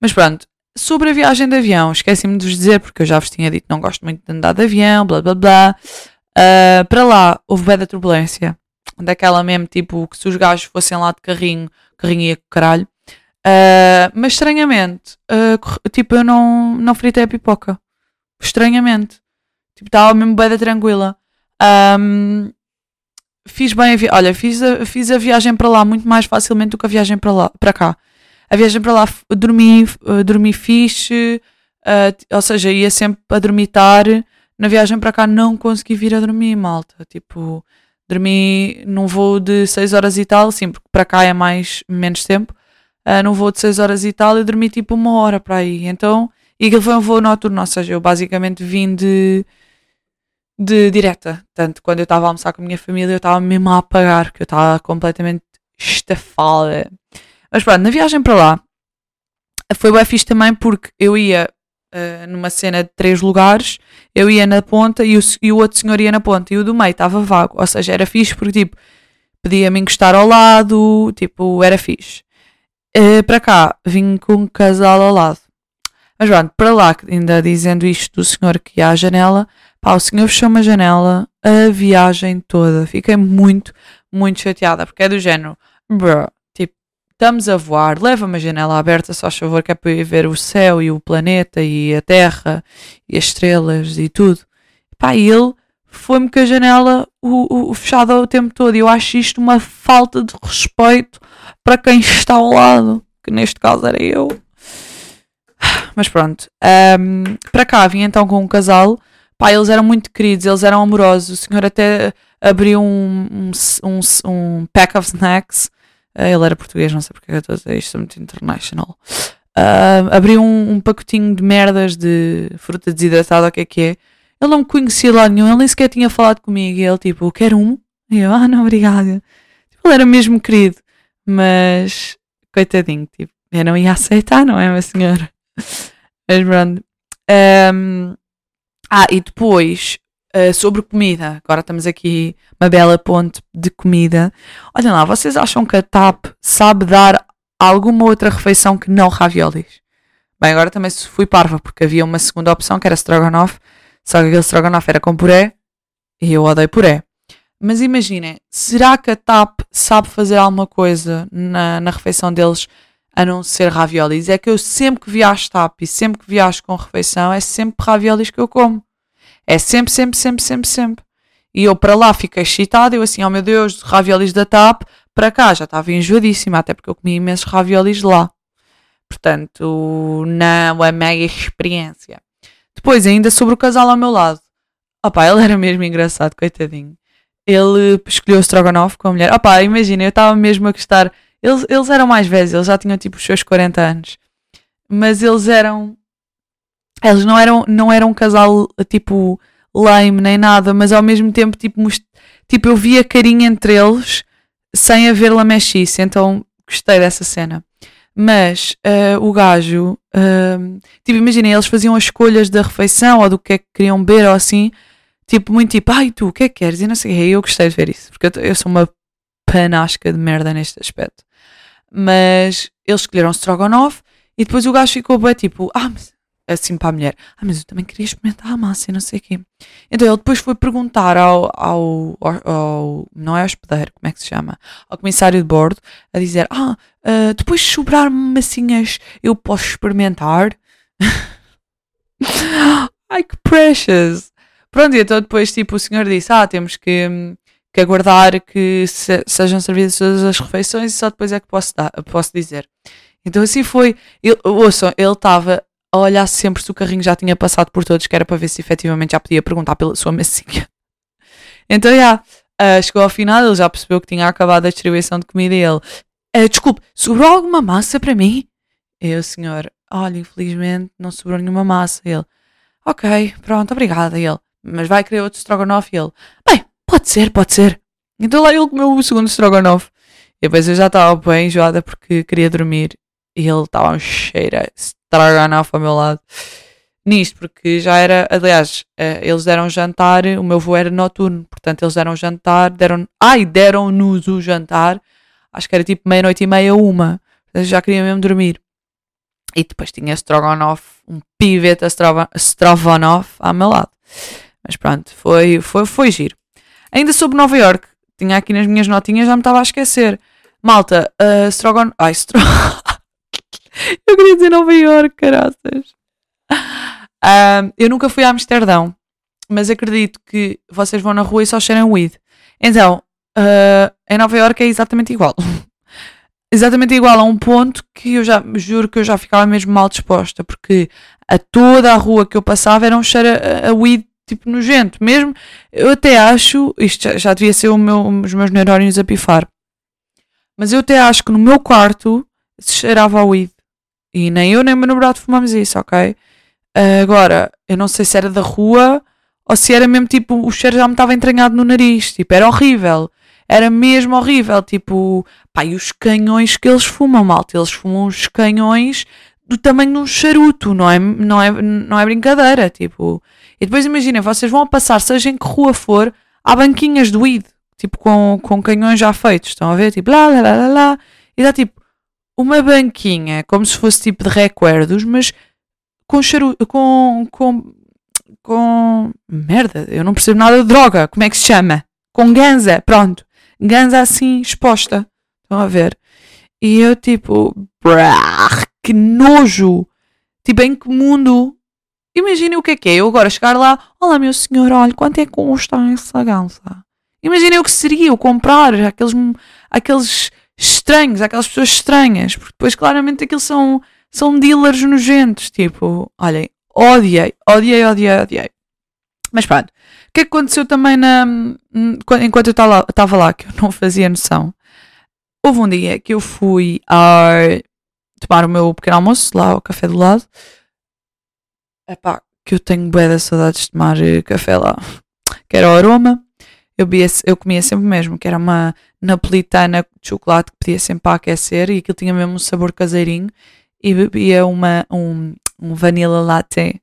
Mas pronto, sobre a viagem de avião, esqueci-me de vos dizer, porque eu já vos tinha dito não gosto muito de andar de avião, blá blá blá. Uh, para lá houve bem da turbulência. Daquela mesmo, tipo, que se os gajos fossem lá de carrinho, carrinho ia com caralho. Uh, mas estranhamente, uh, tipo, eu não, não fritei a pipoca. Estranhamente. Tipo, estava mesmo bem da tranquila. Um, fiz bem a vi olha, fiz a, fiz a viagem para lá muito mais facilmente do que a viagem para lá, para cá. A viagem para lá dormi, uh, dormi fixe, uh, ou seja, ia sempre a dormitar. Na viagem para cá não consegui vir a dormir, malta. Tipo, dormi num voo de 6 horas e tal, sim, porque para cá é mais menos tempo. Uh, num voo de 6 horas e tal, e dormi tipo uma hora para aí. Então, e aquilo foi um voo noturno, ou seja, eu basicamente vim de de direta. Tanto quando eu estava a almoçar com a minha família, eu estava mesmo a apagar, que eu estava completamente estafada. Mas pronto, na viagem para lá foi bem fixe também porque eu ia uh, numa cena de três lugares, eu ia na ponta e o, e o outro senhor ia na ponta e o do meio estava vago. Ou seja, era fixe porque tipo, podia-me encostar ao lado, tipo, era fixe. Uh, para cá, vim com um casal ao lado. Mas pronto, para lá, ainda dizendo isto do senhor que ia à janela, Pá, o senhor fechou uma janela a viagem toda. Fiquei muito, muito chateada, porque é do género, tipo, estamos a voar, leva uma janela aberta, só favor, que é para ir ver o céu e o planeta e a terra e as estrelas e tudo. Pá, ele foi-me com a janela o, o, fechada o tempo todo. E eu acho isto uma falta de respeito para quem está ao lado, que neste caso era eu. Mas pronto, um, para cá vim então com um casal Pá, eles eram muito queridos, eles eram amorosos. O senhor até abriu um, um, um, um pack of snacks. Uh, ele era português, não sei porque é eu estou a dizer isto, é muito international. Uh, abriu um, um, pacotinho de merdas de fruta desidratada, o que é que é. Ele não me conhecia lá nenhum, ele nem sequer tinha falado comigo. E ele, tipo, quer um? E eu, ah, não, obrigada. Tipo, ele era mesmo querido, mas coitadinho, tipo, eu não ia aceitar, não é, minha senhora? *laughs* Mas pronto. Um, ah, e depois, uh, sobre comida, agora estamos aqui uma bela ponte de comida. Olhem lá, vocês acham que a TAP sabe dar alguma outra refeição que não raviolis? Bem, agora também fui parva, porque havia uma segunda opção que era strogonoff, só que aquele strogonoff era com puré e eu odeio puré. Mas imaginem, será que a TAP sabe fazer alguma coisa na, na refeição deles a não ser raviolis. É que eu sempre que viajo TAP e sempre que viajo com refeição é sempre raviolis que eu como. É sempre, sempre, sempre, sempre, sempre. E eu para lá fico excitada, eu assim, oh meu Deus, raviolis da TAP, para cá já estava enjoadíssima, até porque eu comi imensos raviolis lá. Portanto, não é mega experiência. Depois, ainda sobre o casal ao meu lado. Opá, ele era mesmo engraçado, coitadinho. Ele escolheu o Strogonoff com a mulher. Opá, imagina, eu estava mesmo a gostar. Eles, eles eram mais velhos, eles já tinham tipo os seus 40 anos. Mas eles eram. Eles não eram, não eram um casal tipo lame nem nada, mas ao mesmo tempo, tipo, tipo eu via carinho entre eles sem haver lamechice. Então gostei dessa cena. Mas uh, o gajo, uh, tipo, imaginem, eles faziam as escolhas da refeição ou do que é que queriam beber ou assim, tipo, muito tipo, ai tu, o que é que queres? E não sei Eu gostei de ver isso, porque eu, eu sou uma panasca de merda neste aspecto. Mas eles escolheram Strogonoff e depois o gajo ficou bem tipo, ah, mas assim para a mulher, ah, mas eu também queria experimentar a massa e não sei o quê. Então ele depois foi perguntar ao, ao, ao, não é hospedeiro, como é que se chama? Ao comissário de bordo, a dizer, ah, uh, depois de sobrar massinhas eu posso experimentar? *laughs* Ai, que precious! Pronto, e então depois tipo o senhor disse, ah, temos que, que aguardar que se, sejam servidas todas as refeições e só depois é que posso, dar, posso dizer. Então assim foi. Ele, ouçam, ele estava a olhar sempre se o carrinho já tinha passado por todos, que era para ver se efetivamente já podia perguntar pela sua massinha. *laughs* Então, já, uh, chegou ao final, ele já percebeu que tinha acabado a distribuição de comida e ele, uh, desculpe, sobrou alguma massa para mim? E o senhor, olha, infelizmente não sobrou nenhuma massa. Ele, ok, pronto, obrigada. E ele, mas vai querer outro strogonoff? E ele, bem, pode ser, pode ser. Então lá ele comeu o segundo strogonoff. E depois eu já estava bem enjoada porque queria dormir. E ele estava um cheiro Stroganoff ao meu lado nisto, porque já era, aliás, uh, eles deram jantar, o meu voo era noturno, portanto eles deram jantar, deram, ai, deram-nos o jantar, acho que era tipo meia-noite e meia, uma, já queria mesmo dormir. E depois tinha Strogonoff, um pivete Stroganoff ao meu lado. Mas pronto, foi, foi, foi giro. Ainda sobre Nova York, tinha aqui nas minhas notinhas, já me estava a esquecer. Malta, uh. Ai, Strogonoff... *laughs* *laughs* Eu queria dizer Nova York, caraças. Um, eu nunca fui a Amsterdão, mas acredito que vocês vão na rua e só cheiram weed. Então, uh, em Nova York é exatamente igual. *laughs* exatamente igual a um ponto que eu já juro que eu já ficava mesmo mal disposta, porque a toda a rua que eu passava era um cheiro a, a weed tipo nojento. Mesmo, eu até acho, isto já, já devia ser meu, os meus neurónios a pifar, mas eu até acho que no meu quarto se cheirava a weed. E nem eu nem o meu namorado fumamos isso, ok? Uh, agora, eu não sei se era da rua ou se era mesmo tipo, o cheiro já me estava entranhado no nariz. Tipo, era horrível. Era mesmo horrível. Tipo, pá, e os canhões que eles fumam, malta. Eles fumam os canhões do tamanho de um charuto, não é, não é, não é brincadeira. Tipo, e depois imaginem, vocês vão passar, seja em que rua for, há banquinhas de weed, tipo, com, com canhões já feitos. Estão a ver? Tipo, lá, lá, lá, lá, lá. E dá tipo, uma banquinha, como se fosse tipo de recuerdos, mas com charuto, com, com, com, merda, eu não percebo nada de droga, como é que se chama? Com ganza, pronto, ganza assim exposta, estão a ver? E eu tipo, brah, que nojo, tipo, em que mundo? Imaginem o que é que é, eu agora chegar lá, olá meu senhor, olha, quanto é que custa essa ganza? Imaginem o que seria eu comprar aqueles, aqueles estranhos, aquelas pessoas estranhas, porque depois claramente aquilo são, são dealers nojentos, tipo, olhem, odiei, odiei, odiei, odiei. Mas pronto, o que aconteceu também na, enquanto eu estava lá, que eu não fazia noção? Houve um dia que eu fui a tomar o meu pequeno almoço, lá ao café do lado. Epá, que eu tenho bué de saudades de tomar eh, café lá. Que era o aroma eu, eu comia sempre mesmo, que era uma napolitana de chocolate que pedia sempre aquecer e aquilo tinha mesmo um sabor caseirinho e bebia uma, um, um vanilla latte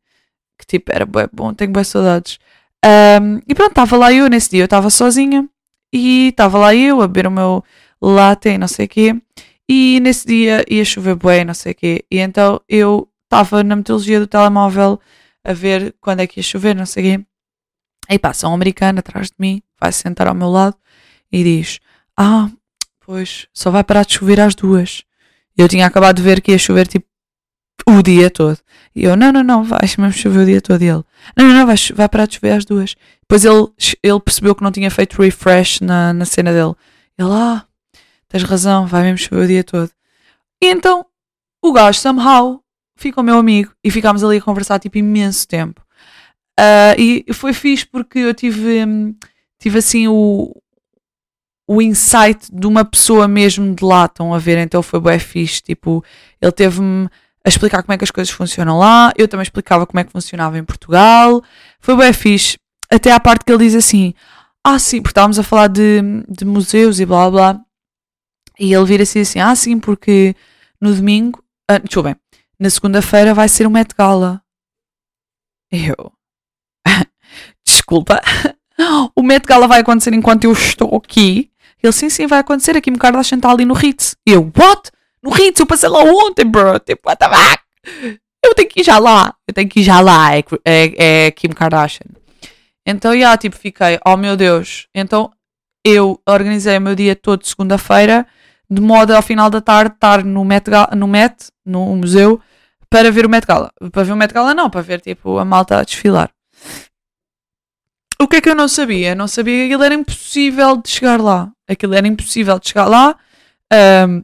que tipo era bom, tenho boas saudades. Um, e pronto, estava lá eu nesse dia, eu estava sozinha e estava lá eu a beber o meu latte e não sei o quê. E nesse dia ia chover bem, não sei o quê. E então eu estava na metodologia do telemóvel a ver quando é que ia chover, não sei o quê. Aí passa um americano atrás de mim, vai sentar ao meu lado e diz: Ah, pois, só vai parar de chover às duas. Eu tinha acabado de ver que ia chover tipo o dia todo. E eu: Não, não, não, vai mesmo chover o dia todo. E ele: Não, não, não, vai, vai parar de chover às duas. Depois ele, ele percebeu que não tinha feito refresh na, na cena dele. Ele: Ah, tens razão, vai mesmo chover o dia todo. E então o gajo, somehow, ficou meu amigo e ficámos ali a conversar tipo imenso tempo. Uh, e foi fixe porque eu tive, hum, tive assim o, o insight de uma pessoa mesmo de lá, estão a ver? Então foi bem fixe. Tipo, ele teve-me a explicar como é que as coisas funcionam lá, eu também explicava como é que funcionava em Portugal. Foi bem fixe. Até à parte que ele diz assim: Ah, sim, porque estávamos a falar de, de museus e blá blá. E ele vira assim assim: Ah, sim, porque no domingo, ah, desculpem, na segunda-feira vai ser o Met Gala. Eu. Desculpa. *laughs* O Met Gala vai acontecer enquanto eu estou aqui. Ele, sim, sim, vai acontecer. Aqui Kim Kardashian está ali no Ritz. Eu, what? No Ritz? Eu passei lá ontem, bro. Tipo, what the fuck? Eu tenho que ir já lá. Eu tenho que ir já lá. É, é, é Kim Kardashian. Então, já, yeah, tipo, fiquei, oh meu Deus. Então, eu organizei o meu dia todo segunda-feira, de modo ao final da tarde estar no Met, no Met, no museu, para ver o Met Gala. Para ver o Met Gala não, para ver, tipo, a malta a desfilar. O que é que eu não sabia? Não sabia que aquilo era impossível de chegar lá. Aquilo era impossível de chegar lá. Um,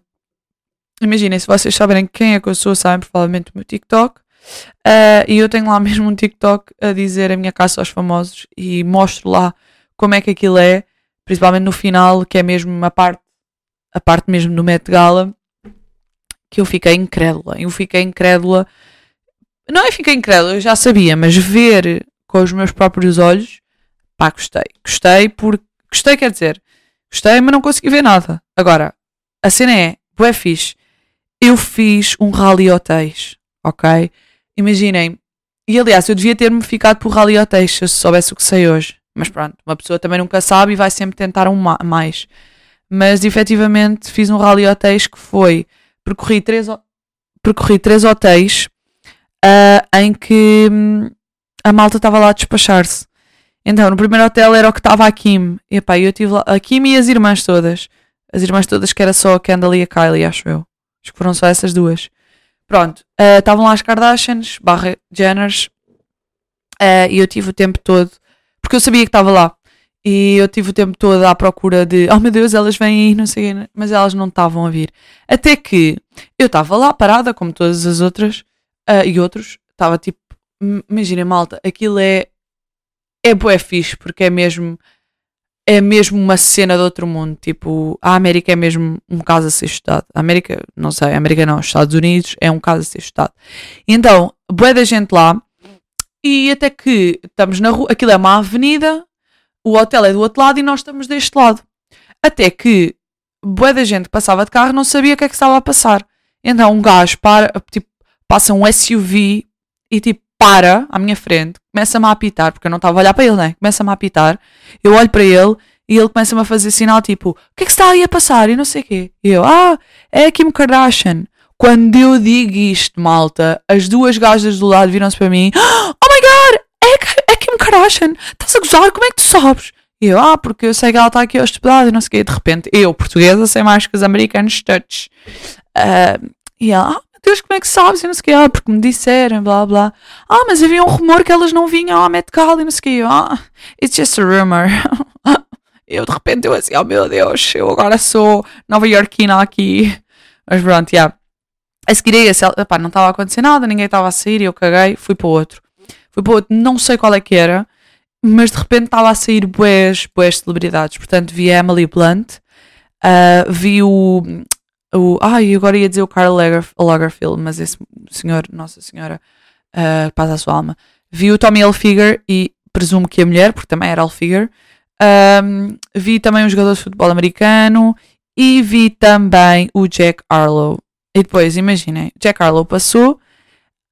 Imaginem, se vocês saberem quem é que eu sou, sabem provavelmente o meu TikTok. Uh, e eu tenho lá *laughs* mesmo um TikTok a dizer a minha caça aos famosos e mostro lá como é que aquilo é, principalmente no final, que é mesmo a parte, a parte mesmo do Met Gala, que eu fiquei incrédula. Eu fiquei incrédula. Não é fiquei incrédula, eu já sabia, mas ver com os meus próprios olhos Pá, gostei. Gostei porque. Gostei, quer dizer, gostei, mas não consegui ver nada. Agora, a cena é, bué fixe. Eu fiz um rally hotéis, ok? Imaginem. E aliás, eu devia ter-me ficado por rally hotéis se soubesse o que sei hoje. Mas pronto, uma pessoa também nunca sabe e vai sempre tentar um mais. Mas efetivamente fiz um rally hotéis que foi. Percorri três, percorri três hotéis uh, em que hum, a malta estava lá a despachar-se. Então, no primeiro hotel era o que estava a Kim. E pá, eu tive lá a Kim e as irmãs todas. As irmãs todas que era só a Kendall e a Kylie, acho eu. Acho que foram só essas duas. Pronto, uh, estavam lá as Kardashians, barra Jenners. Uh, e eu tive o tempo todo, porque eu sabia que estava lá. E eu tive o tempo todo à procura de, oh meu Deus, elas vêm aí, não sei mas elas não estavam a vir. Até que eu estava lá parada, como todas as outras, uh, e outros, estava tipo, imaginem malta, aquilo é é bué fixe, porque é mesmo é mesmo uma cena de outro mundo. Tipo, a América é mesmo um caso a ser estudado. A América, não sei, a América não, os Estados Unidos é um caso a ser estudado. Então, bué da gente lá, e até que estamos na rua, aquilo é uma avenida, o hotel é do outro lado e nós estamos deste lado. Até que bué da gente passava de carro não sabia o que é que estava a passar. Então um gajo para, tipo, passa um SUV e tipo para à minha frente, começa-me a apitar, porque eu não estava a olhar para ele, né? Começa-me a apitar, eu olho para ele e ele começa-me a fazer sinal tipo: O que é que está aí a passar? E não sei o quê. E eu: Ah, é a Kim Kardashian. Quando eu digo isto, malta, as duas gajas do lado viram-se para mim: Oh my god, é, é Kim Kardashian. Estás a gozar? Como é que tu sabes? E eu, ah, porque eu sei que ela está aqui hospedada e não sei o quê. De repente, eu, portuguesa, sei mais que os americanos touch. Uh, e ela, ah, Deus, como é que sabes? E não sei o quê. Ah, porque me disseram, blá blá. Ah, mas havia um rumor que elas não vinham à Gala e não sei o quê. Ah, it's just a rumor. *laughs* eu de repente eu assim, oh meu Deus, eu agora sou nova iorquina aqui. Mas pronto, já. Yeah. A seguir não estava a acontecer nada, ninguém estava a sair eu caguei, fui para o outro. Fui para o outro, não sei qual é que era, mas de repente estava a sair boas, boas celebridades. Portanto, vi a Emily Blunt, uh, vi o o, ai, agora ia dizer o Carl Lagerfeld, mas esse senhor, Nossa Senhora, uh, paz à sua alma, vi o Tommy Hilfiger e presumo que a mulher, porque também era Hilfiger, um, vi também um jogador de futebol americano e vi também o Jack Harlow. E depois, imaginem, Jack Harlow passou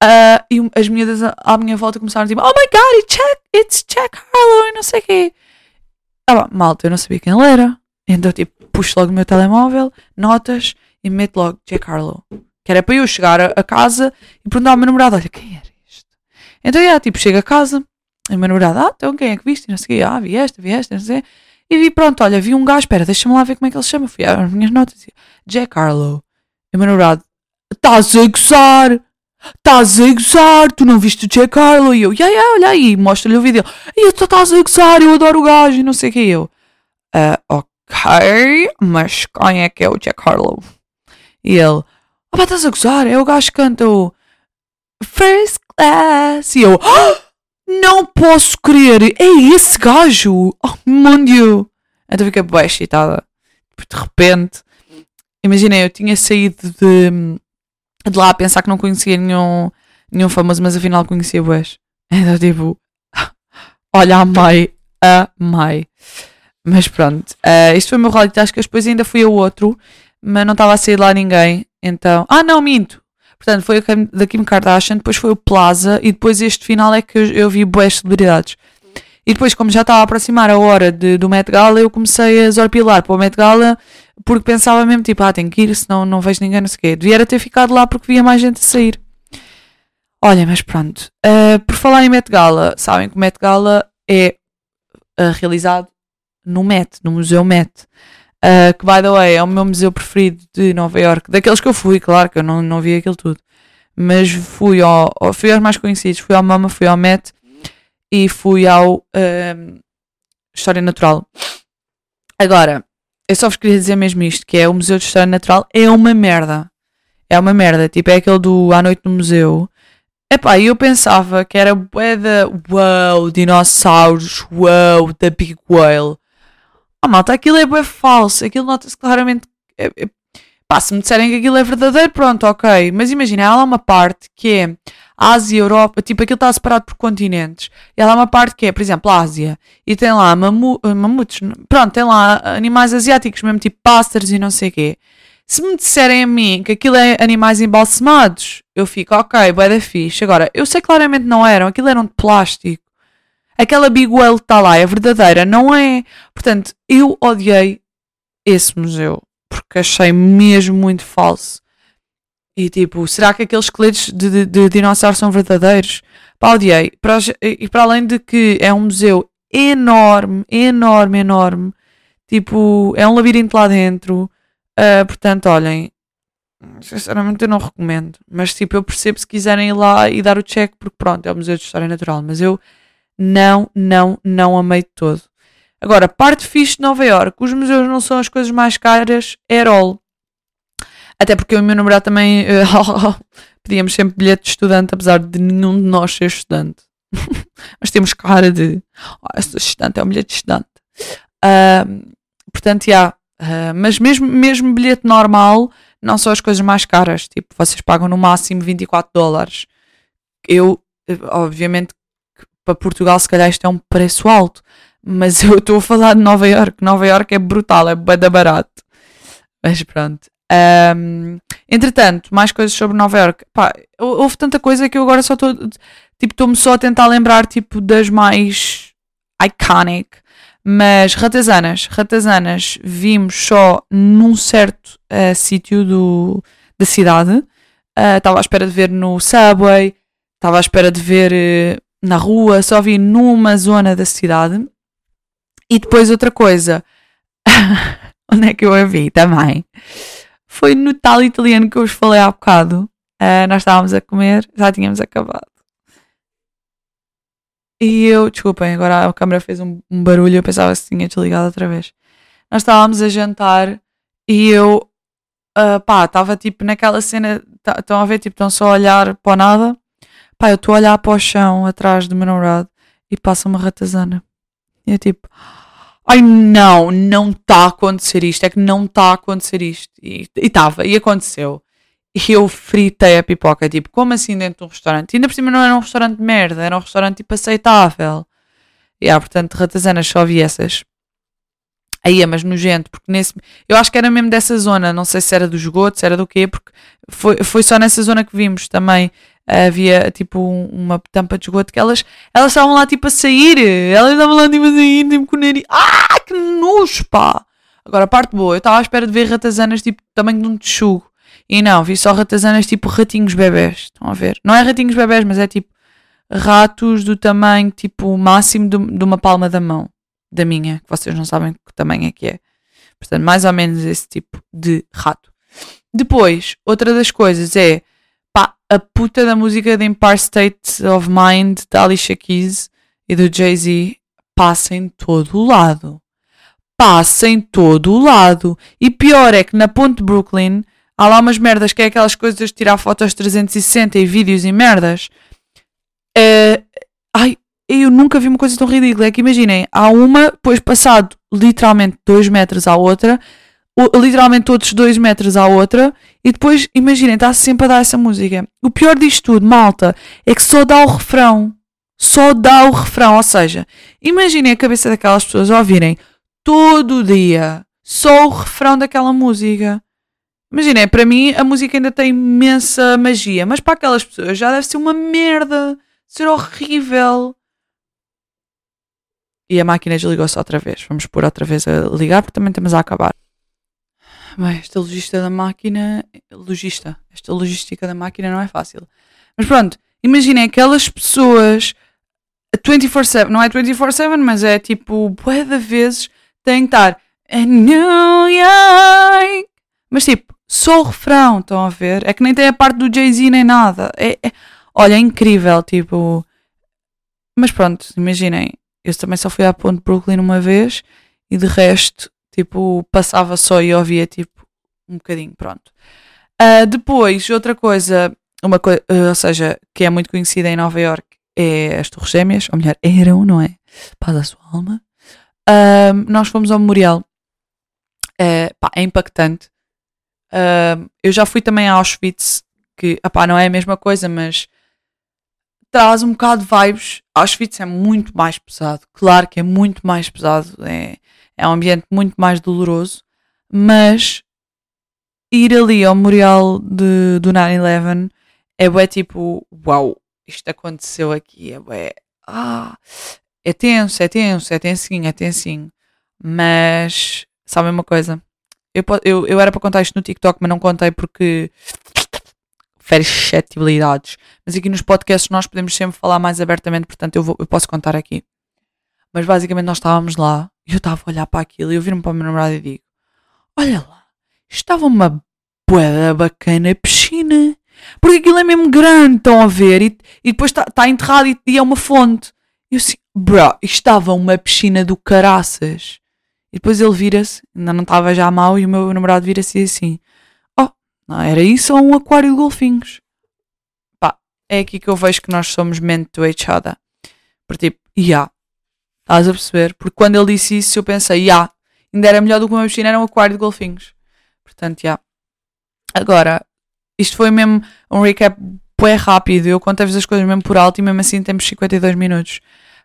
uh, e as miúdas à minha volta começaram a dizer: Oh my god, it's Jack, it's Jack Harlow e não sei o quê. Ah, malta, eu não sabia quem ele era. Então, tipo, puxo logo o meu telemóvel, notas, e mete logo Jack Harlow. Que era para eu chegar a, casa e perguntar ao meu namorado: Olha, quem era isto? Então, yeah, tipo, chego a casa e o meu namorado: Ah, então quem é que viste? E não sei. Ah, vi esta, vi esta, não sei. E vi, pronto, olha, vi um gajo, espera, deixa-me lá ver como é que ele se chama. Fui às minhas notas e Jack Harlow. E o meu namorado: Estás a gozar? Estás a gozar? Tu não viste o Jack Harlow? E eu: Yeah, yeah, olha aí, mostra-lhe o vídeo. E eu: Estás a gozar? Eu adoro o gajo e não sei o que. eu: uh, ok, mas quem é que é o Jack Harlow? E ele, ah, pá, estás a gozar? É o gajo que canta o First Class. E eu, ah, não posso crer, é esse gajo. Oh, mon Dieu. Então fiquei bem excitada. De repente, imaginei, eu tinha saído de, de lá a pensar que não conhecia nenhum, nenhum famoso, mas afinal conhecia boas. Então tipo, olha, amei, amei. Mas pronto, uh, isto foi o meu reality tascas, depois ainda fui a outro, mas não estava a sair lá ninguém, então... Ah não, minto! Portanto, foi o da Kim Kardashian, depois foi o Plaza e depois este final é que eu, eu vi boas celebridades. E depois, como já estava a aproximar a hora de, do Met Gala, eu comecei a zorpilar para o Met Gala porque pensava mesmo, tipo, ah, tenho que ir, senão não vejo ninguém, não sei o quê. Devia ter ficado lá porque via mais gente a sair. Olha, mas pronto. Uh, por falar em Met Gala, sabem que o Met Gala é uh, realizado no Met, no Museu Met. Uh, que, by the way, é o meu museu preferido de Nova York. Daqueles que eu fui, claro, que eu não, não vi aquilo tudo. Mas fui, ao, fui aos mais conhecidos. Fui ao MAMA, fui ao Met e fui ao História Natural. Agora, eu só vos queria dizer mesmo isto, que é o Museu de História Natural é uma merda. É uma merda. Tipo, é aquele do À Noite no Museu. Epá, eu pensava que era bué da wow, dinossauros, wow, da Big Whale. Ah, malta, aquilo é bué falso. Aquilo nota-se claramente. É, é, pá, se me disserem que aquilo é verdadeiro, pronto, ok. Mas imagina, há lá uma parte que é Ásia, Europa, tipo, aquilo está separado por continentes. E há lá uma parte que é, por exemplo, Ásia. E tem lá mamu, mamutos, pronto, tem lá animais asiáticos, mesmo tipo pássaros e não sei o quê. Se me disserem a mim que aquilo é animais embalsamados, eu fico, ok, bué da fixe. Agora, eu sei claramente não eram, aquilo eram de plástico. Aquela Big Whale que está lá é verdadeira, não é? Portanto, eu odiei esse museu, porque achei mesmo muito falso. E tipo, será que aqueles esqueletos de, de, de dinossauros são verdadeiros? Pá, odiei. Para, e para além de que é um museu enorme, enorme, enorme. Tipo, é um labirinto lá dentro. Uh, portanto, olhem, sinceramente eu não recomendo. Mas tipo, eu percebo se quiserem ir lá e dar o check, porque pronto, é o Museu de História Natural. Mas eu não, não, não amei de todo. Agora, parte fixe de Nova York, os museus não são as coisas mais caras, é all. Até porque eu e o meu namorado também uh, *laughs* pedíamos sempre bilhete de estudante, apesar de nenhum de nós ser estudante. *laughs* Mas temos cara de, oh, eu sou estudante, é um bilhete de estudante. Uh, portanto, já, yeah, Uh, mas mesmo, mesmo bilhete normal, não são as coisas mais caras. Tipo, vocês pagam no máximo 24 dólares. Eu, obviamente, para Portugal, se calhar isto é um preço alto. Mas *laughs* eu estou a falar de Nova York. Nova York é brutal, é bem barato. Mas pronto. Um, entretanto, mais coisas sobre Nova York. Pá, houve tanta coisa que eu agora só estou. Tipo, estou-me só a tentar lembrar tipo, das mais iconic. Mas ratazanas, ratazanas vimos só num certo uh, sítio da cidade. Estava uh, à espera de ver no subway, estava à espera de ver uh, na rua, só vi numa zona da cidade. E depois outra coisa, *laughs* onde é que eu a vi também? Foi no tal italiano que eu vos falei há bocado. Uh, nós estávamos a comer, já tínhamos acabado. E eu, desculpem, agora a câmera fez um, um barulho, eu pensava que tinha desligado outra vez. Nós estávamos a jantar e eu, uh, pá, estava tipo naquela cena, estão a ver, tipo, estão só a olhar para nada. Pá, eu estou a olhar para o chão atrás do meu namorado e passa uma ratazana. E eu tipo, ai não, não está a acontecer isto, é que não está a acontecer isto. E estava, e, e aconteceu. E eu fritei a pipoca, tipo, como assim dentro de um restaurante? E ainda por cima não era um restaurante de merda, era um restaurante tipo aceitável. E ah, portanto, ratazanas só vi essas. Aí é, mas nojento, porque nesse. Eu acho que era mesmo dessa zona, não sei se era do esgoto, se era do quê, porque foi, foi só nessa zona que vimos também. Havia tipo uma tampa de esgoto que elas, elas estavam lá tipo a sair, elas estavam lá tipo a sair, tipo com o nariz. Ah, que nojo, pá! Agora a parte boa, eu estava à espera de ver ratazanas tipo tamanho de um texugo. E não, vi só ratazanas tipo ratinhos bebés. Estão a ver? Não é ratinhos bebés, mas é tipo ratos do tamanho tipo máximo de, de uma palma da mão. Da minha, que vocês não sabem que tamanho é que é. Portanto, mais ou menos esse tipo de rato. Depois, outra das coisas é a puta da música de Empire State of Mind da Alicia Keys e do Jay-Z passa em todo o lado. passa em todo o lado. E pior é que na ponte Brooklyn há lá umas merdas que é aquelas coisas de tirar fotos 360 e vídeos e merdas. Uh, ai, eu nunca vi uma coisa tão ridícula. É que imaginem, há uma, depois passado literalmente 2 metros à outra, literalmente outros 2 metros à outra, e depois, imaginem, está sempre a dar essa música. O pior disto tudo, malta, é que só dá o refrão. Só dá o refrão. Ou seja, imaginem a cabeça daquelas pessoas ouvirem todo o dia só o refrão daquela música. Imaginem, para mim a música ainda tem imensa magia, mas para aquelas pessoas já deve ser uma merda, ser horrível. E a máquina desligou-se outra vez. Vamos pôr outra vez a ligar porque também temos a acabar. Bem, esta logista da máquina. Logista. Esta logística da máquina não é fácil. Mas pronto, imaginem aquelas pessoas 24-7, não é 24-7, mas é tipo, bué de vezes têm que estar em New York. Mas tipo, só o refrão, estão a ver? É que nem tem a parte do Jay-Z nem nada. É, é, olha, é incrível, tipo. Mas pronto, imaginem, eu também só fui à ponte Brooklyn uma vez e de resto Tipo, passava só e ouvia tipo um bocadinho, pronto. Uh, depois, outra coisa, uma co uh, ou seja, que é muito conhecida em Nova York é as Torres Gêmeas, ou melhor, eram, não é? Paz a sua alma. Uh, nós fomos ao memorial. Pá, é impactante. eu já fui também a Auschwitz, que pá, não é a mesma coisa, mas traz um bocado de vibes. Auschwitz é muito mais pesado. Claro que é muito mais pesado. É, é um ambiente muito mais doloroso, mas ir ali ao memorial de, do 9-11 é bué tipo, uau, isto aconteceu aqui, é bué, ah, é tenso, é tenso, é tensinho, é tensinho, mas sabem uma coisa? Eu, eu, eu era para contar isto no TikTok, mas não contei porque suscetibilidades. Mas aqui nos podcasts nós podemos sempre falar mais abertamente, portanto eu, vou, eu posso contar aqui. Mas basicamente nós estávamos lá e eu estava a olhar para aquilo e eu viro-me para o meu namorado e digo: Olha lá, estava uma boeda bacana piscina. Porque aquilo é mesmo grande, estão a ver? E, e depois está tá enterrado e, e, é uma fonte. E eu assim, bro, estava uma piscina do caraças. E depois ele vira-se, ainda não estava já mal, e o meu namorado vira-se assim: Oh, não era isso ou um aquário de golfinhos? Pá, é aqui que eu vejo que nós somos meant to each other. Porque tipo, yeah, Estás a perceber? Porque quando ele disse isso, eu pensei, já, yeah, ainda era melhor do que uma piscina, era um aquário de golfinhos. Portanto, já. Yeah. Agora, isto foi mesmo um recap bem rápido. Eu contei-vos as coisas mesmo por alto e mesmo assim temos 52 minutos.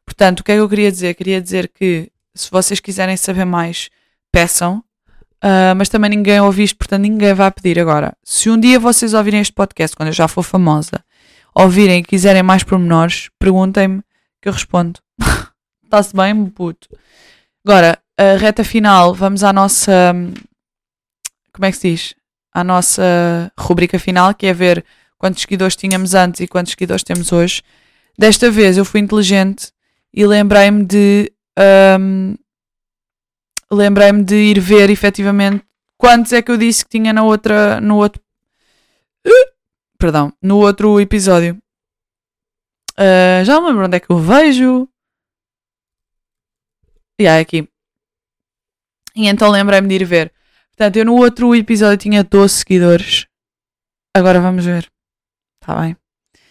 Portanto, o que é que eu queria dizer? Queria dizer que se vocês quiserem saber mais, peçam. Uh, mas também ninguém ouve isto, portanto ninguém vai pedir agora. Se um dia vocês ouvirem este podcast, quando eu já for famosa, ouvirem e quiserem mais pormenores, perguntem-me que eu respondo. *laughs* Está-se bem, puto. Agora, a reta final, vamos à nossa. Como é que se diz? À nossa rubrica final, que é ver quantos seguidores tínhamos antes e quantos seguidores temos hoje. Desta vez eu fui inteligente e lembrei-me de. Um, lembrei-me de ir ver efetivamente quantos é que eu disse que tinha na outra. No outro. Perdão, no outro episódio. Uh, já me lembro onde é que eu vejo. E yeah, aqui. E então lembrei-me de ir ver. Portanto, eu no outro episódio tinha 12 seguidores. Agora vamos ver. Está bem.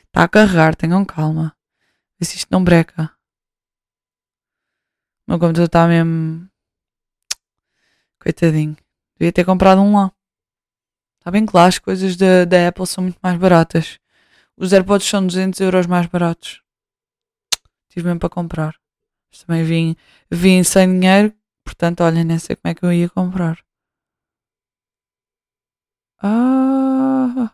Está a carregar, tenham calma. Vê se isto não breca. O meu computador está mesmo. Coitadinho. Devia ter comprado um lá. Está bem claro, as coisas da, da Apple são muito mais baratas. Os AirPods são 200 euros mais baratos. Tive mesmo para comprar. Mas também vim, vim sem dinheiro, portanto, olha, nem sei como é que eu ia comprar. Ah,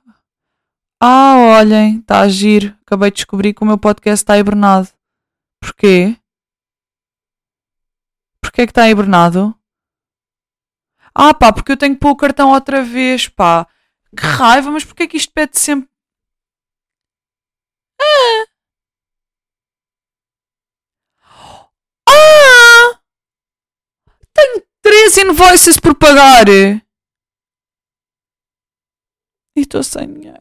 ah olhem, está a agir. Acabei de descobrir que o meu podcast está hibernado. Porquê? Porquê é que está hibernado? Ah pá, porque eu tenho que pôr o cartão outra vez, pá. Que raiva, mas porquê que isto pede sempre... Ah. Três invoices por pagar. E estou sem dinheiro.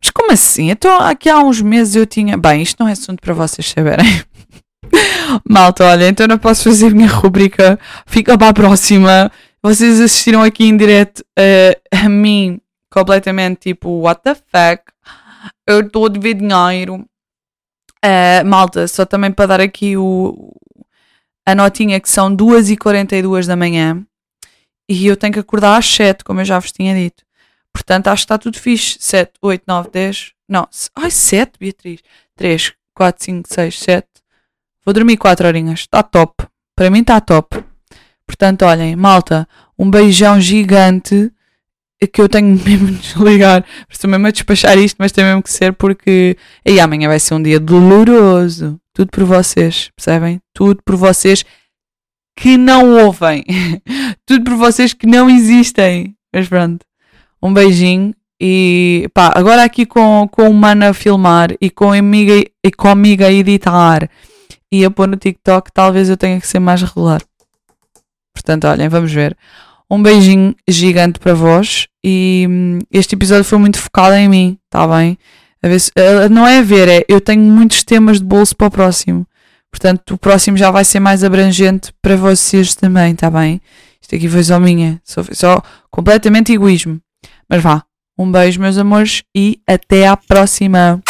Mas como assim? Então, aqui há uns meses eu tinha. Bem, isto não é assunto para vocês saberem. *laughs* Malta, olha, então não posso fazer a minha rubrica. Fica para a próxima. Vocês assistiram aqui em direto uh, a mim completamente tipo, what the fuck? Eu estou a dever dinheiro. Uh, malta, só também para dar aqui o, a notinha que são 2h42 da manhã e eu tenho que acordar às 7, como eu já vos tinha dito. Portanto, acho que está tudo fixe. 7, 8, 9, 10. Não, ai, 7, Beatriz. 3, 4, 5, 6, 7. Vou dormir 4 horinhas. Está top. Para mim está top. Portanto, olhem, malta, um beijão gigante que eu tenho *laughs* mesmo de desligar. Estou mesmo a despachar isto, mas tem mesmo que ser porque aí amanhã vai ser um dia doloroso. Tudo por vocês, percebem? Tudo por vocês que não ouvem. *laughs* Tudo por vocês que não existem. Mas pronto. Um beijinho. E pá, agora aqui com, com o mano a filmar e com a amiga, e com a amiga a editar e a pôr no TikTok, talvez eu tenha que ser mais regular. Portanto, olhem, vamos ver. Um beijinho gigante para vós e hum, este episódio foi muito focado em mim, tá bem? Se, uh, não é a ver, é eu tenho muitos temas de bolso para o próximo. Portanto, o próximo já vai ser mais abrangente para vocês também, tá bem? Isto aqui foi só minha, só, só completamente egoísmo. Mas vá, um beijo, meus amores, e até à próxima!